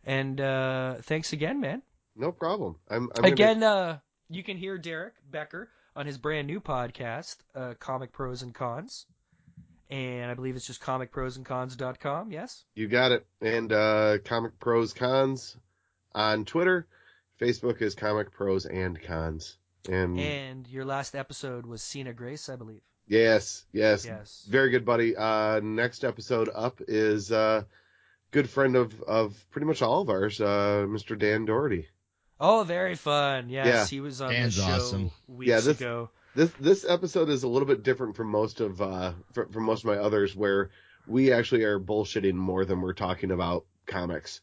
And uh, thanks again, man. no problem. I'm, I'm gonna- Again, uh, you can hear Derek Becker on his brand new podcast, uh, Comic Pros and Cons. And I believe it's just comicprosandcons.com, yes? You got it. And uh, Comic Pros Cons on Twitter. Facebook is Comic Pros and Cons. And, And your last episode was Cena Grace, I believe. yes, yes, Yes. very good, buddy. Uh, next episode up is uh, good friend of of pretty much all of ours, uh, Mr. Dan Doherty. Oh, very fun. Yes, Yeah. he was on Dan's the show awesome. weeks Yeah, this- ago. This this episode is a little bit different from most of uh from, from most of my others, where we actually are bullshitting more than we're talking about comics.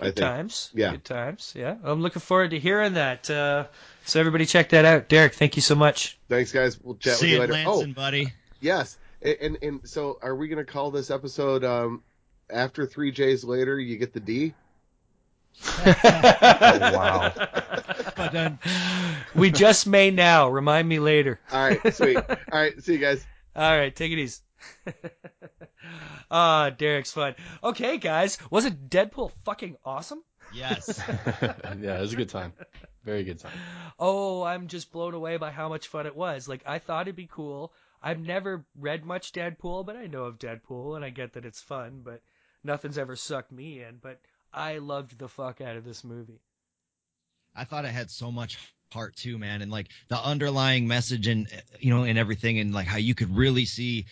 I Good think. times. Yeah. Good times. Yeah. I'm looking forward to hearing that. Uh, so everybody check that out. Derek, thank you so much. Thanks, guys. We'll chat See with you you, later. Lansing, oh, buddy. yes. And, and and so, are we gonna call this episode um after three J's later? You get the D. *laughs* wow. *laughs* But then, we just may now. Remind me later. All right, sweet. All right, see you guys. All right, take it easy. *laughs* Ah, Derek's fun. Okay, guys, wasn't Deadpool fucking awesome? yes. *laughs* *laughs* yeah, it was a good time. Very good time. Oh, I'm just blown away by how much fun it was. Like I thought it'd be cool. I've never read much Deadpool, but I know of Deadpool and I get that it's fun, but nothing's ever sucked me in. But I loved the fuck out of this movie. I thought it had so much heart too, man, and like the underlying message and you know and everything, and like how you could really see,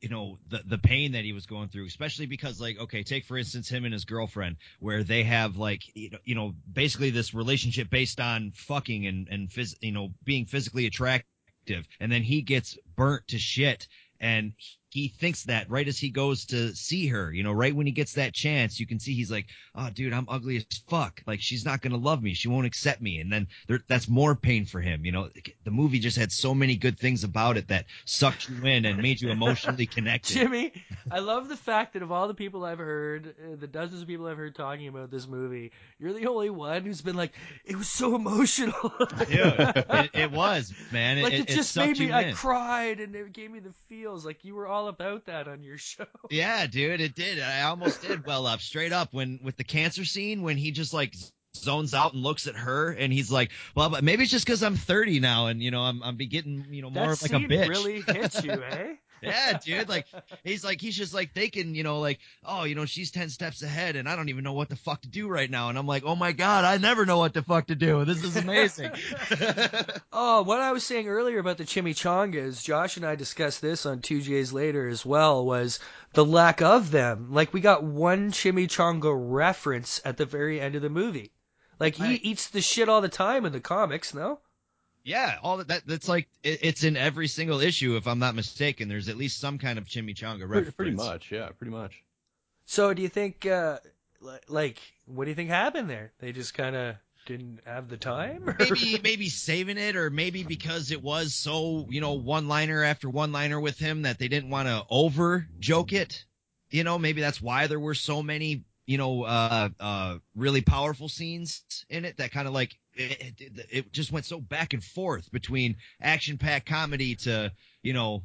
you know, the the pain that he was going through, especially because like okay, take for instance him and his girlfriend, where they have like you know, you know basically this relationship based on fucking and and phys- you know being physically attractive, and then he gets burnt to shit. And he thinks that right as he goes to see her, you know, right when he gets that chance, you can see he's like, oh, dude, I'm ugly as fuck. Like, she's not going to love me. She won't accept me. And then there, that's more pain for him. You know, the movie just had so many good things about it that sucked you in and made you emotionally *laughs* connected. Jimmy, I love the fact that of all the people I've heard, uh, the dozens of people I've heard talking about this movie, you're the only one who's been like, it was so emotional. Dude, it, it was, man. *laughs* It, like it, it, just sucked made me I cried and it gave me the feels like you were all about that on your *laughs* show. Yeah, dude, it did. I almost did well up, straight up when with the cancer scene when he just like zones out and looks at her and he's like, well, but maybe it's just because I'm 30 now and you know I'm I'm be getting you know more that of like a bitch. really hits you, *laughs* eh? Yeah, dude. Like he's like he's just like thinking, you know, like oh, you know, she's ten steps ahead, and I don't even know what the fuck to do right now. And I'm like, oh my god, I never know what the fuck to do. This is amazing. *laughs* Oh, what I was saying earlier about the chimichangas, Josh and I discussed this on two J's later as well, was the lack of them. Like we got one chimichanga reference at the very end of the movie. Like he Right. eats the shit all the time in the comics, no? Yeah, all that, that that's like it, it's in every single issue, if I'm not mistaken. There's at least some kind of chimichanga Pretty, reference. pretty much, yeah, pretty much. So do you think, uh, like, what do you think happened there? They just kind of didn't have the time? or- maybe maybe saving it or maybe because it was so you know one liner after one liner with him that they didn't want to over joke it you know maybe that's why there were so many you know uh uh really powerful scenes in it that kind of like it, it, it just went so back and forth between action packed comedy to you know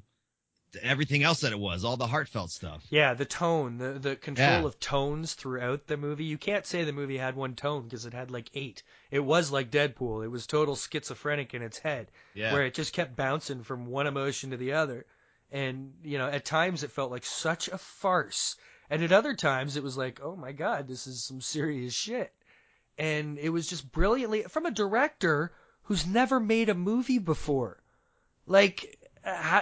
everything else that it was all the heartfelt stuff Yeah, the tone, the the control Yeah. of tones throughout the movie. You can't say the movie had one tone because it had like eight. It was like Deadpool. It was total schizophrenic in its head, yeah where it just kept bouncing from one emotion to the other. And you know, at times it felt like such a farce, and at other times it was like, oh my god, this is some serious shit. And it was just brilliantly from a director who's never made a movie before. Like, uh,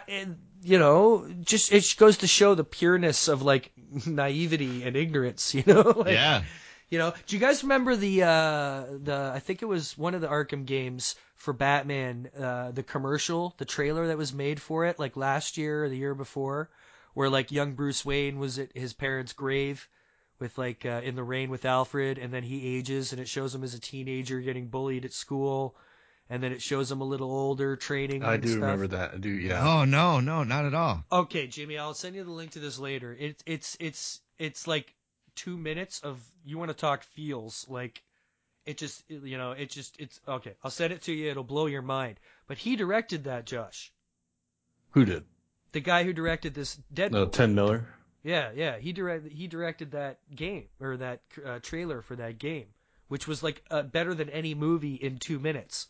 you know, just it goes to show the pureness of like *laughs* naivety and ignorance. *laughs* You know, like, yeah you know, do you guys remember the uh the I think it was one of the Arkham games for Batman, uh the commercial, the trailer that was made for it like last year or the year before, where like young Bruce Wayne was at his parents' grave with like uh, in the rain with Alfred and then he ages and it shows him as a teenager getting bullied at school and then it shows him a little older training. I and do stuff. remember that. I do. Yeah. Oh no, no, not at all. Okay, Jimmy, I'll send you the link to this later. It's it's it's it's like two minutes of you want to talk feels like it just you know it just it's okay. I'll send it to you. It'll blow your mind. But he directed that, Josh. Who did? The guy who directed this Deadpool. No, Tim Miller. Yeah, yeah. He directed he directed that game or that uh, trailer for that game, which was like uh, better than any movie in two minutes.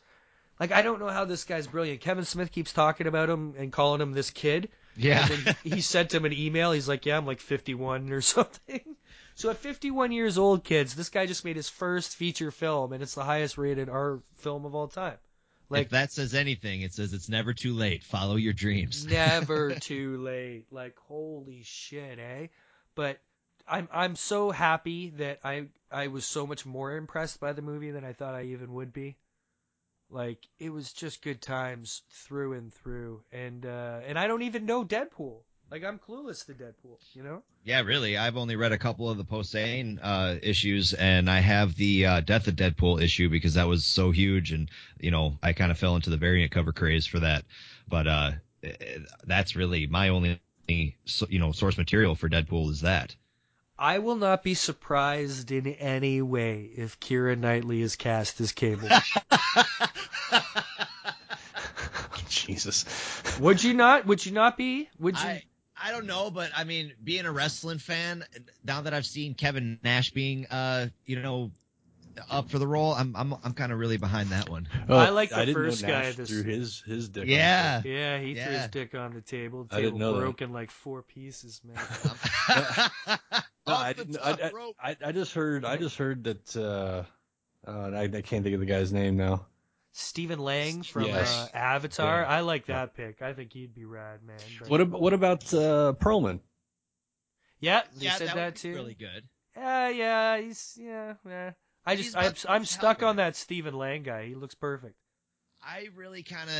Like I don't know how this guy's brilliant. Kevin Smith keeps talking about him and calling him this kid. Yeah. And then he sent him an email. He's like, "Yeah, I'm like 51 or *laughs* something." So at 51 years old, kids, this guy just made his first feature film, and it's the highest rated R film of all time. Like if that says anything, it says it's never too late. Follow your dreams. *laughs* never too late. Like holy shit, eh? But I'm I'm so happy that I I was so much more impressed by the movie than I thought I even would be. Like it was just good times through and through, and uh, and I don't even know Deadpool. Like I'm clueless to Deadpool, you know. Yeah, really. I've only read a couple of the Posehn uh, issues, and I have the uh, Death of Deadpool issue because that was so huge, and you know I kind of fell into the variant cover craze for that. But uh, eh, that's really my only you know source material for Deadpool is that. I will not be surprised in any way if Keira Knightley is cast as Cable. *laughs* Jesus. Would you not? Would you not be? Would you? I I don't know, but I mean, being a wrestling fan, now that I've seen Kevin Nash being uh you know up for the role, I'm I'm I'm kind of really behind that one. Oh, I like the didn't first know guy Nash this- threw his his dick. on Yeah. Yeah, he threw his dick on the table. The I didn't table know that. broke in like four pieces, man. *laughs* *laughs* No, I, didn't, I, top I, rope. I, I just heard I just heard that uh, uh, I, I can't think of the guy's name now. Stephen Lang from Yes. uh, Avatar. Yeah. I like that pick. I think he'd be rad, man. But- What ab- what about uh, Perlman? Yeah, they yeah, said that, that, would be too. really good. Yeah, yeah, he's yeah, yeah. I just I'm, I'm stuck on that Stephen Lang guy. He looks perfect. I really kind of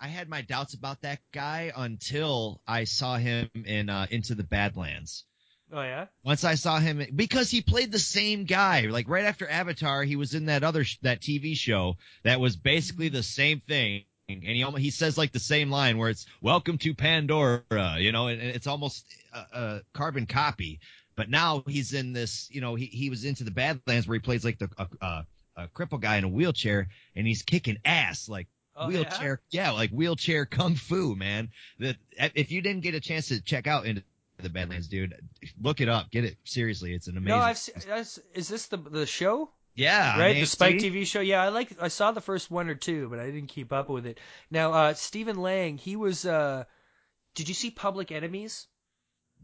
I had my doubts about that guy until I saw him in uh, Into the Badlands. Oh yeah. Once I saw him because he played the same guy. Like right after Avatar, he was in that other sh- that TV show that was basically mm-hmm. the same thing. And he almost, he says like the same line where it's "Welcome to Pandora," you know, and, it's almost a, a carbon copy. But now he's in this, you know, he he was into the Badlands where he plays like the a, cripple guy in a wheelchair and he's kicking ass like Oh, wheelchair, yeah? like wheelchair kung fu, man. That if you didn't get a chance to check out into the Badlands, dude, look it up. Get it seriously. It's an amazing. No, I've seen. Is this the the show? yeah, right? The Spike TV show. Yeah, I like. I saw the first one or two, but I didn't keep up with it. Now, uh, Stephen Lang, he was. Uh, did you see Public Enemies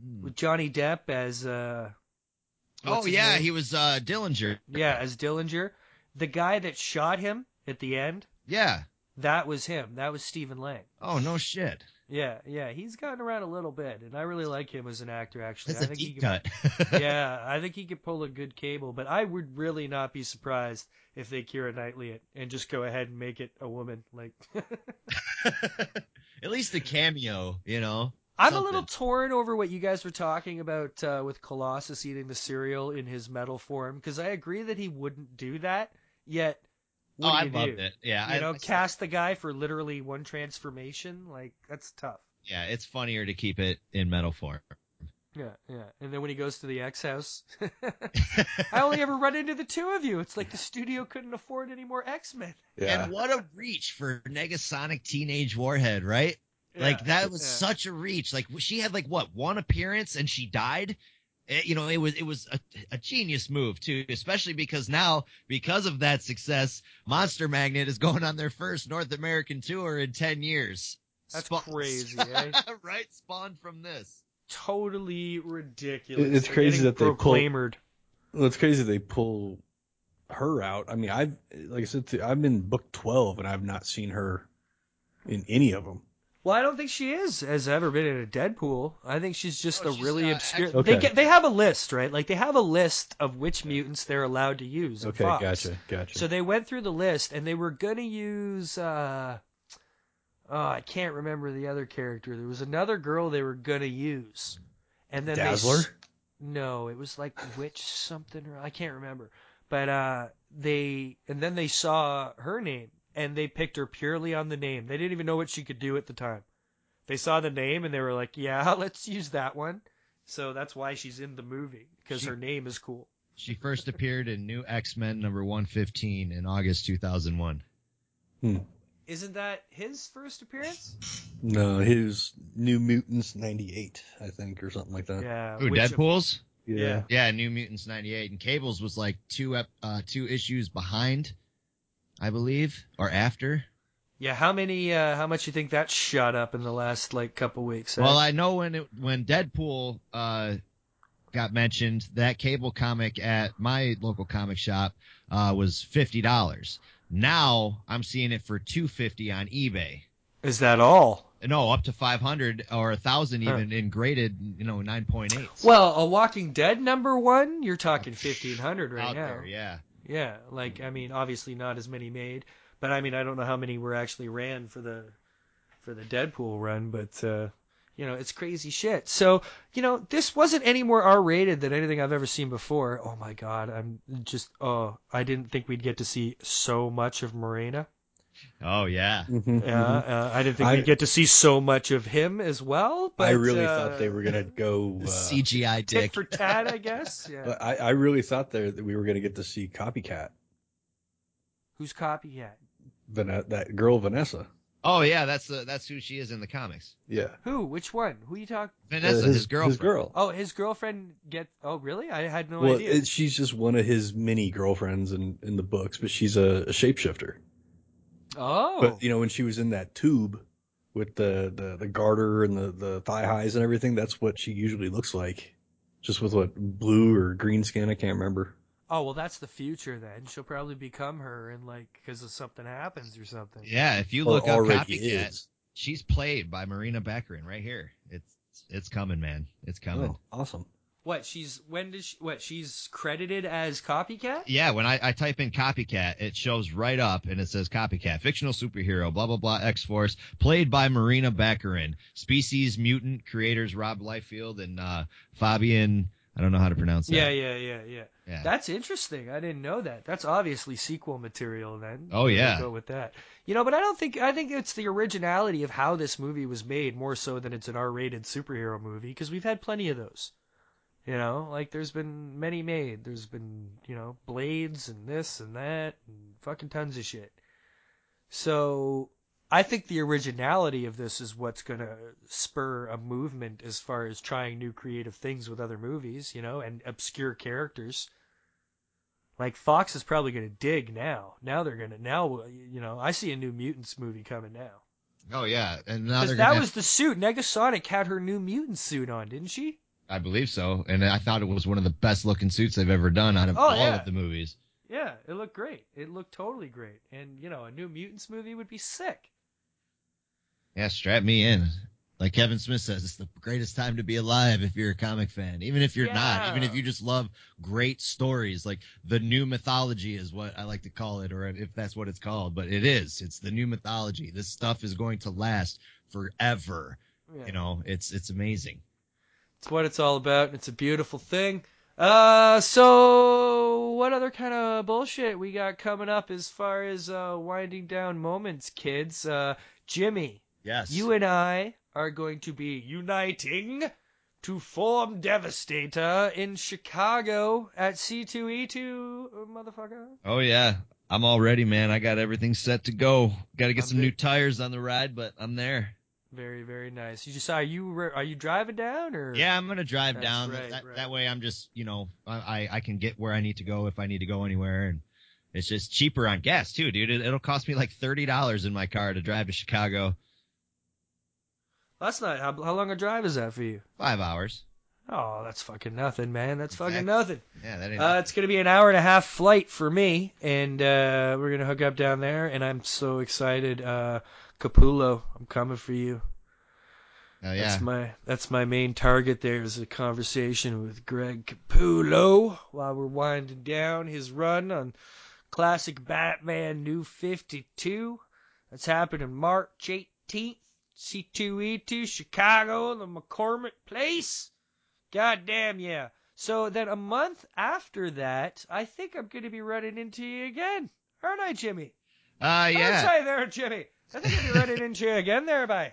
Hmm. with Johnny Depp as? Uh, Oh yeah, name? he was uh Dillinger. Yeah, as Dillinger. The guy that shot him at the end, Yeah. that was him. That was Stephen Lang. Oh no shit. Yeah, yeah, he's gotten around a little bit, and I really like him as an actor. Actually, That's I a think he could, cut. *laughs* yeah, *laughs* I think he could pull a good cable. But I would really not be surprised if they Keira Knightley it and just go ahead and make it a woman. Like, *laughs* At least a cameo, you know. I'm a little torn over what you guys were talking about uh, with Colossus eating the cereal in his metal form because I agree that he wouldn't do that. Yet, Oh, what oh, do I you loved do? it. Yeah, You I, know, I- cast the guy for literally one transformation. Like that's tough. yeah, it's funnier to keep it in metal form. Yeah, yeah. And then when he goes to the X house, *laughs* *laughs* I only ever run into the two of you. It's like the studio couldn't afford any more X Men. Yeah. And what a reach for Negasonic Teenage Warhead, right? Like that was yeah. such a reach. Like she had like what one appearance and she died. Eh, you know, it was it was a, a genius move too, especially because now because of that success, Monster Magnet is going on their first North American tour in ten years. That's Spa- crazy, *laughs* eh? right? Spawned from this. totally ridiculous. It's They're crazy that they pull- proclaimed. Well, it's crazy they pull her out. I mean, I've like I said, I've been book twelve and I've not seen her in any of them. Well, I don't think she is has ever been in a Deadpool. I think she's just Oh, a she's, really obscure. X- They get, they have a list, right? Like they have a list of which mutants they're allowed to use. Okay, Fox. gotcha, gotcha. So they went through the list and they were gonna use. uh Oh, I can't remember the other character. There was another girl they were gonna use, and then Dazzler. They, s- no, it was like witch something or I can't remember. But uh they and then they saw her name and they picked her purely on the name. They didn't even know what she could do at the time. They saw the name and they were like, "Yeah, *laughs* let's use that one." So that's why she's in the movie because her name is cool. She first appeared in New X-Men number 115 in August 2001. Isn't that his first appearance? No, his New Mutants '98, I think, or something like that. Yeah. Who, which- Deadpool's? Yeah. Yeah, New Mutants 98 and Cables was like two ep- uh two issues behind, I believe, or after. Yeah. How many? Uh, how much you think that shot up in the last like couple weeks? eh? Well, I know when it, when Deadpool uh got mentioned, that Cable comic at my local comic shop uh was fifty dollars. Now I'm seeing it for two fifty on eBay. is that all? No, up to five hundred or a thousand Huh. even in graded, you know, nine point eight. Well, a Walking Dead number one, you're talking fifteen hundred right out now. there, yeah. Yeah, like I mean, obviously not as many made, but I mean, I don't know how many were actually ran for the for the Deadpool run, but uh, you know, it's crazy shit. So you know, this wasn't any more R-rated than anything I've ever seen before. Oh my god, I'm just oh, I didn't think we'd get to see so much of Morena. Oh yeah. Mhm, Yeah, mhm. uh, I didn't think I- we'd get to see so much of him as well. But I really uh, thought they were gonna *laughs* go. Uh, CGI dick. for tat, I guess. *laughs* Yeah. but I, I really thought there that we were gonna get to see Copycat, Who's copycat? Van- that girl Vanessa. Oh yeah, that's the that's who she is in the comics. Yeah, Who? Which one? Who you talk? Vanessa, Uh, his, girlfriend. His girl. Oh, his girlfriend get. Oh, really? I had no well, idea. it, she's just one of his many girlfriends in in the books, but she's a, a shapeshifter. Oh, But you know, when she was in that tube with the the, the garter and the the thigh highs and everything, that's what she usually looks like. Just with what blue or green skin, I can't remember. oh, well, that's the future then. She'll probably become her, and like because of something happens or something. Yeah, if you Or look up Copycat, is. she's played by Morena Baccarin right here. It's it's coming, man. It's coming. Oh, awesome. What? She's when does she? What? She's credited as copycat. Yeah, when I, I type in copycat, it shows right up and it says copycat, fictional superhero, blah blah blah, X Force, played by Morena Baccarin, species mutant, creators Rob Liefeld and uh, Fabian. I don't know how to pronounce that. Yeah, yeah, yeah, yeah. Yeah. That's interesting. I didn't know that. That's obviously sequel material then. Oh, yeah. go with that. You know, but I don't think I think it's the originality of how this movie was made more so than it's an R-rated superhero movie because we've had plenty of those. You know, like there's been many made. There's been, you know, Blades and this and that and fucking tons of shit. So, I think the originality of this is what's going to spur a movement as far as trying new creative things with other movies, you know, and obscure characters. Like Fox is probably going to dig now. Now they're going to now you know, I see a new Mutants movie coming now. Oh yeah, and now that was the suit. Negasonic had her new mutant suit on, didn't she? I believe so, and I thought it was one of the best looking suits they've ever done out of Oh, all yeah. of the movies. Yeah, it looked great. It looked totally great. And, you know, a new Mutants movie would be sick. Yeah, strap me in. Like Kevin Smith says, it's the greatest time to be alive if you're a comic fan. Even if you're not, even if you just love great stories, like the new mythology is what I like to call it, or if that's what it's called, but it is. It's the new mythology. This stuff is going to last forever. Yeah. You know, it's it's amazing. It's what it's all about, it's a beautiful thing. Uh, so what other kind of bullshit we got coming up as far as uh, winding down moments, kids? Uh, Jimmy, Yes. you and I are going to be uniting to form Devastator in Chicago at C2E2, uh, motherfucker. oh yeah. I'm all ready, man. I got everything set to go. Got to get I'm some new tires on the ride, but I'm there. Very, very nice. You just are you are you driving down or? Yeah, I'm gonna drive That's down. right, that, right. that way, I'm just you know I I can get where I need to go if I need to go anywhere, and it's just cheaper on gas too, dude. It, it'll cost me like thirty dollars in my car to drive to Chicago. That's not how, how long a drive is that for you? Five hours. Oh, that's fucking nothing, man. That's fucking Exactly. nothing. Yeah, that ain't. Uh, it's gonna be an hour and a half flight for me, and uh, we're gonna hook up down there, and I'm so excited. Uh, Capullo, I'm coming for you. oh yeah. That's my that's my main target. There is a conversation with Greg Capullo while we're winding down his run on classic Batman New 52. That's happening March 18th. C2E2 Chicago, the McCormick Place. God damn yeah. So then a month after that, I think I'm going to be running into you again. Aren't I, Jimmy? Uh, yeah. Oh, sorry there, Jimmy. I think I'll be running into you again there, by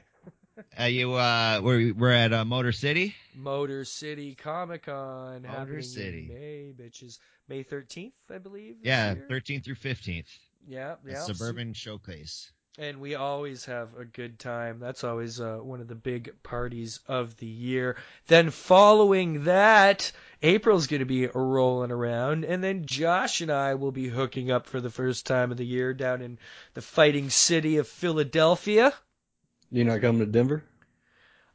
Uh, *laughs* you uh, we're we're at uh, Motor City. Motor City Comic Con Motor City. May, bitches. May 13th, I believe. Yeah, 13th through 15th. Yeah, The yeah. Suburban Showcase. And we always have a good time. That's always uh, one of the big parties of the year. Then following that, April's going to be rolling around, and then Josh and I will be hooking up for the first time of the year down in the fighting city of Philadelphia. You're not coming to Denver?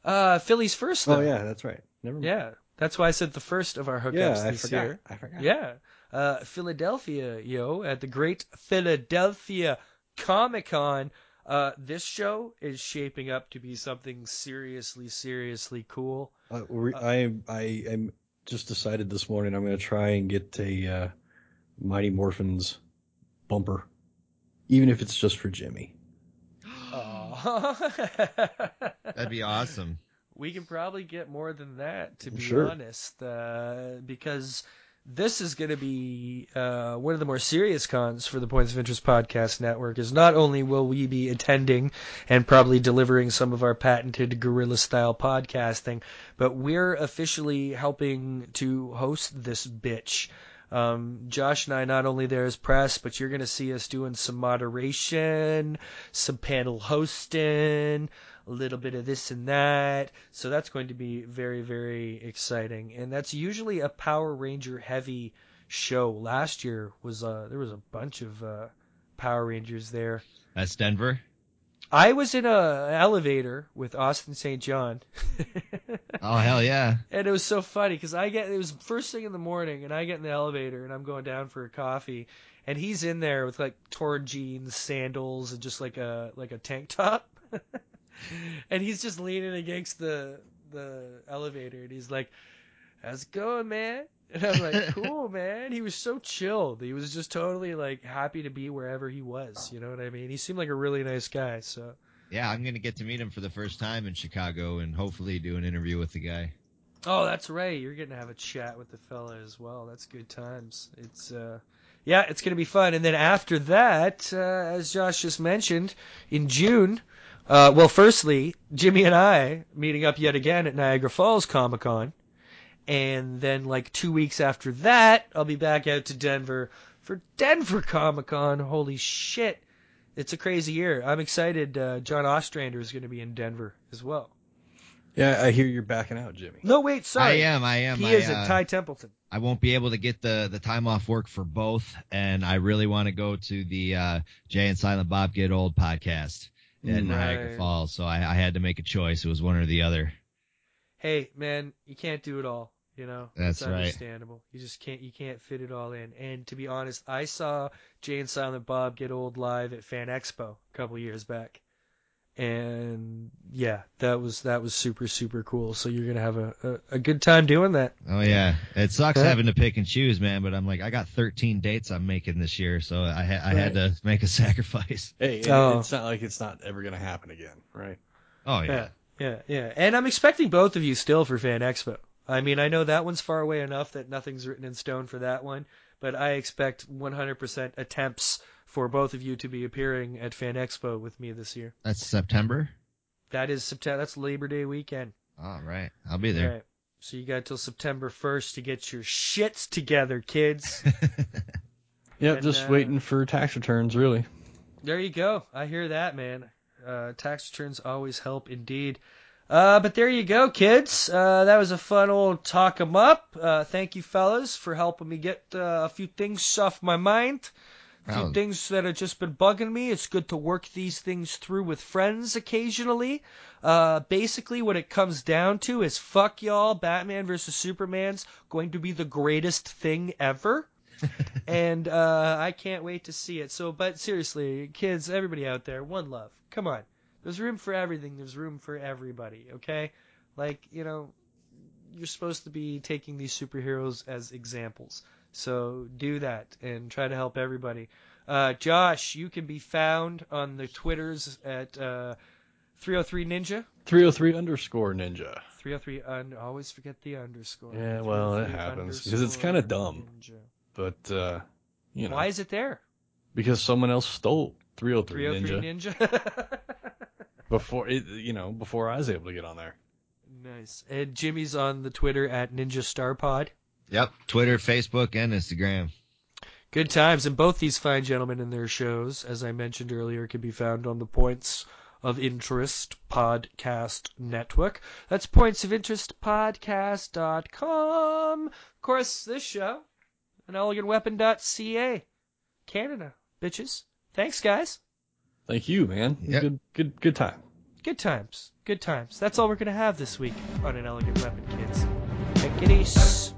Uh, Philly's first, though. Oh yeah, that's right. Never mind. Yeah, that's why I said the first of our hookups yeah, I this forgot. year. I forgot. Yeah. Uh, Philadelphia, yo, at the Great Philadelphia Comic Con. Uh, this show is shaping up to be something seriously, seriously cool. Uh, we- I I am just decided this morning I'm going to try and get a uh, Mighty Morphins bumper, even if it's just for Jimmy. Aw. *laughs* That'd be awesome. we can probably get more than that, to be Sure. honest, uh, because this is going to be uh, one of the more serious cons for the Points of Interest Podcast Network. Is not only will we be attending and probably delivering some of our patented guerrilla style podcasting, but we're officially helping to host this bitch. Um, Josh and I not only there as press, but you're going to see us doing some moderation, some panel hosting, a little bit of this and that. So that's going to be very, very exciting. And that's usually a Power Ranger heavy show. Last year was uh there was a bunch of uh, Power Rangers there. That's Denver. I was in a elevator with Austin St. John. *laughs* Oh hell yeah! And it was so funny because I get it was first thing in the morning, and I get in the elevator and I'm going down for a coffee, and he's in there with like torn jeans, sandals, and just like a like a tank top, *laughs* *laughs* and he's just leaning against the the elevator, and he's like, "How's it going, man?" And I'm like, *laughs* "Cool, man." He was so chilled. He was just totally like happy to be wherever he was. You know what I mean? He seemed like a really nice guy. So. Yeah, I'm gonna get to meet him for the first time in Chicago and hopefully do an interview with the guy. Oh, that's right. You're gonna have a chat with the fella as well. That's good times. It's uh yeah, it's going to be fun. And then after that, uh, as Josh just mentioned, in June, uh, well, firstly, Jimmy and I meeting up yet again at Niagara Falls Comic Con. And then, like, two weeks after that, I'll be back out to Denver for Denver Comic Con. Holy shit. It's a crazy year. I'm excited. Uh, John Ostrander is going to be in Denver as well. Yeah, I hear you're backing out, Jimmy. No, wait, sorry. I am. I am. He I, is uh, at Ty Templeton. I won't be able to get the the time off work for both, and I really want to go to the uh, Jay and Silent Bob Get Old podcast Niagara Right. Falls. So I, I had to make a choice. It was one or the other. hey man, you can't do it all. You know, That's it's right. understandable. You just can't you can't fit it all in. And to be honest, I saw Jay and Silent Bob get old live at Fan Expo a couple years back, and yeah, that was that was super super cool. So you're gonna have a a, a good time doing that. Oh yeah, it sucks Yeah. having to pick and choose, man. But I'm like, I got 13 dates I'm making this year, so I ha- I had to make a *laughs* sacrifice. Hey, Oh. it's not like it's not ever going to happen again, right? Oh yeah. Yeah, yeah, yeah. And I'm expecting both of you still for Fan Expo. I mean, I know that one's far away enough that nothing's written in stone for that one, but I expect 100% attempts for both of you to be appearing at Fan Expo with me this year. That's September. That is September. That's Labor Day weekend. All right, I'll be there. Right. So you got till September 1st to get your shits together, kids. *laughs* Yep, And, just uh, waiting for tax returns, really. There you go. I hear that, man. Uh, tax returns always help indeed. Uh, but there you go, kids. Uh, that was a fun old talk 'em up. Uh, thank you, fellas, for helping me get uh, a few things off my mind. Few things that have just been bugging me. It's good to work these things through with friends occasionally. Uh, basically, what it comes down to is fuck y'all. Batman versus Superman's going to be the greatest thing ever. *laughs* and uh, I can't wait to see it. So, but seriously, kids, everybody out there, one love. Come on. There's room for everything. There's room for everybody. Okay, like you know, you're supposed to be taking these superheroes as examples. So do that and try to help everybody. Uh, Josh, you can be found on the Twitters at uh, 303 Ninja. 303 underscore ninja. 303 un- always forget the underscore. Yeah, well, it happens, because it's kinda dumb. Ninja. But, uh, you know, Why is it there? because someone else stole 303, 303 Ninja. Ninja. *laughs* Before it, you know, before I was able to get on there. nice. And Jimmy's on the Twitter at Ninja Star Pod. Yep. Twitter, Facebook, and Instagram. Good times, and both these fine gentlemen and their shows, as I mentioned earlier, can be found on the Points of Interest Podcast Network. That's pointsofinterestpodcast.com. Of course, this show, an elegantweapon.ca. Canada, bitches. Thanks, guys. Thank you, man. It Yep. Good, good, good time. Good times. Good times. That's all we're going to have this week on An Elegant Weapon, kids. Take it easy.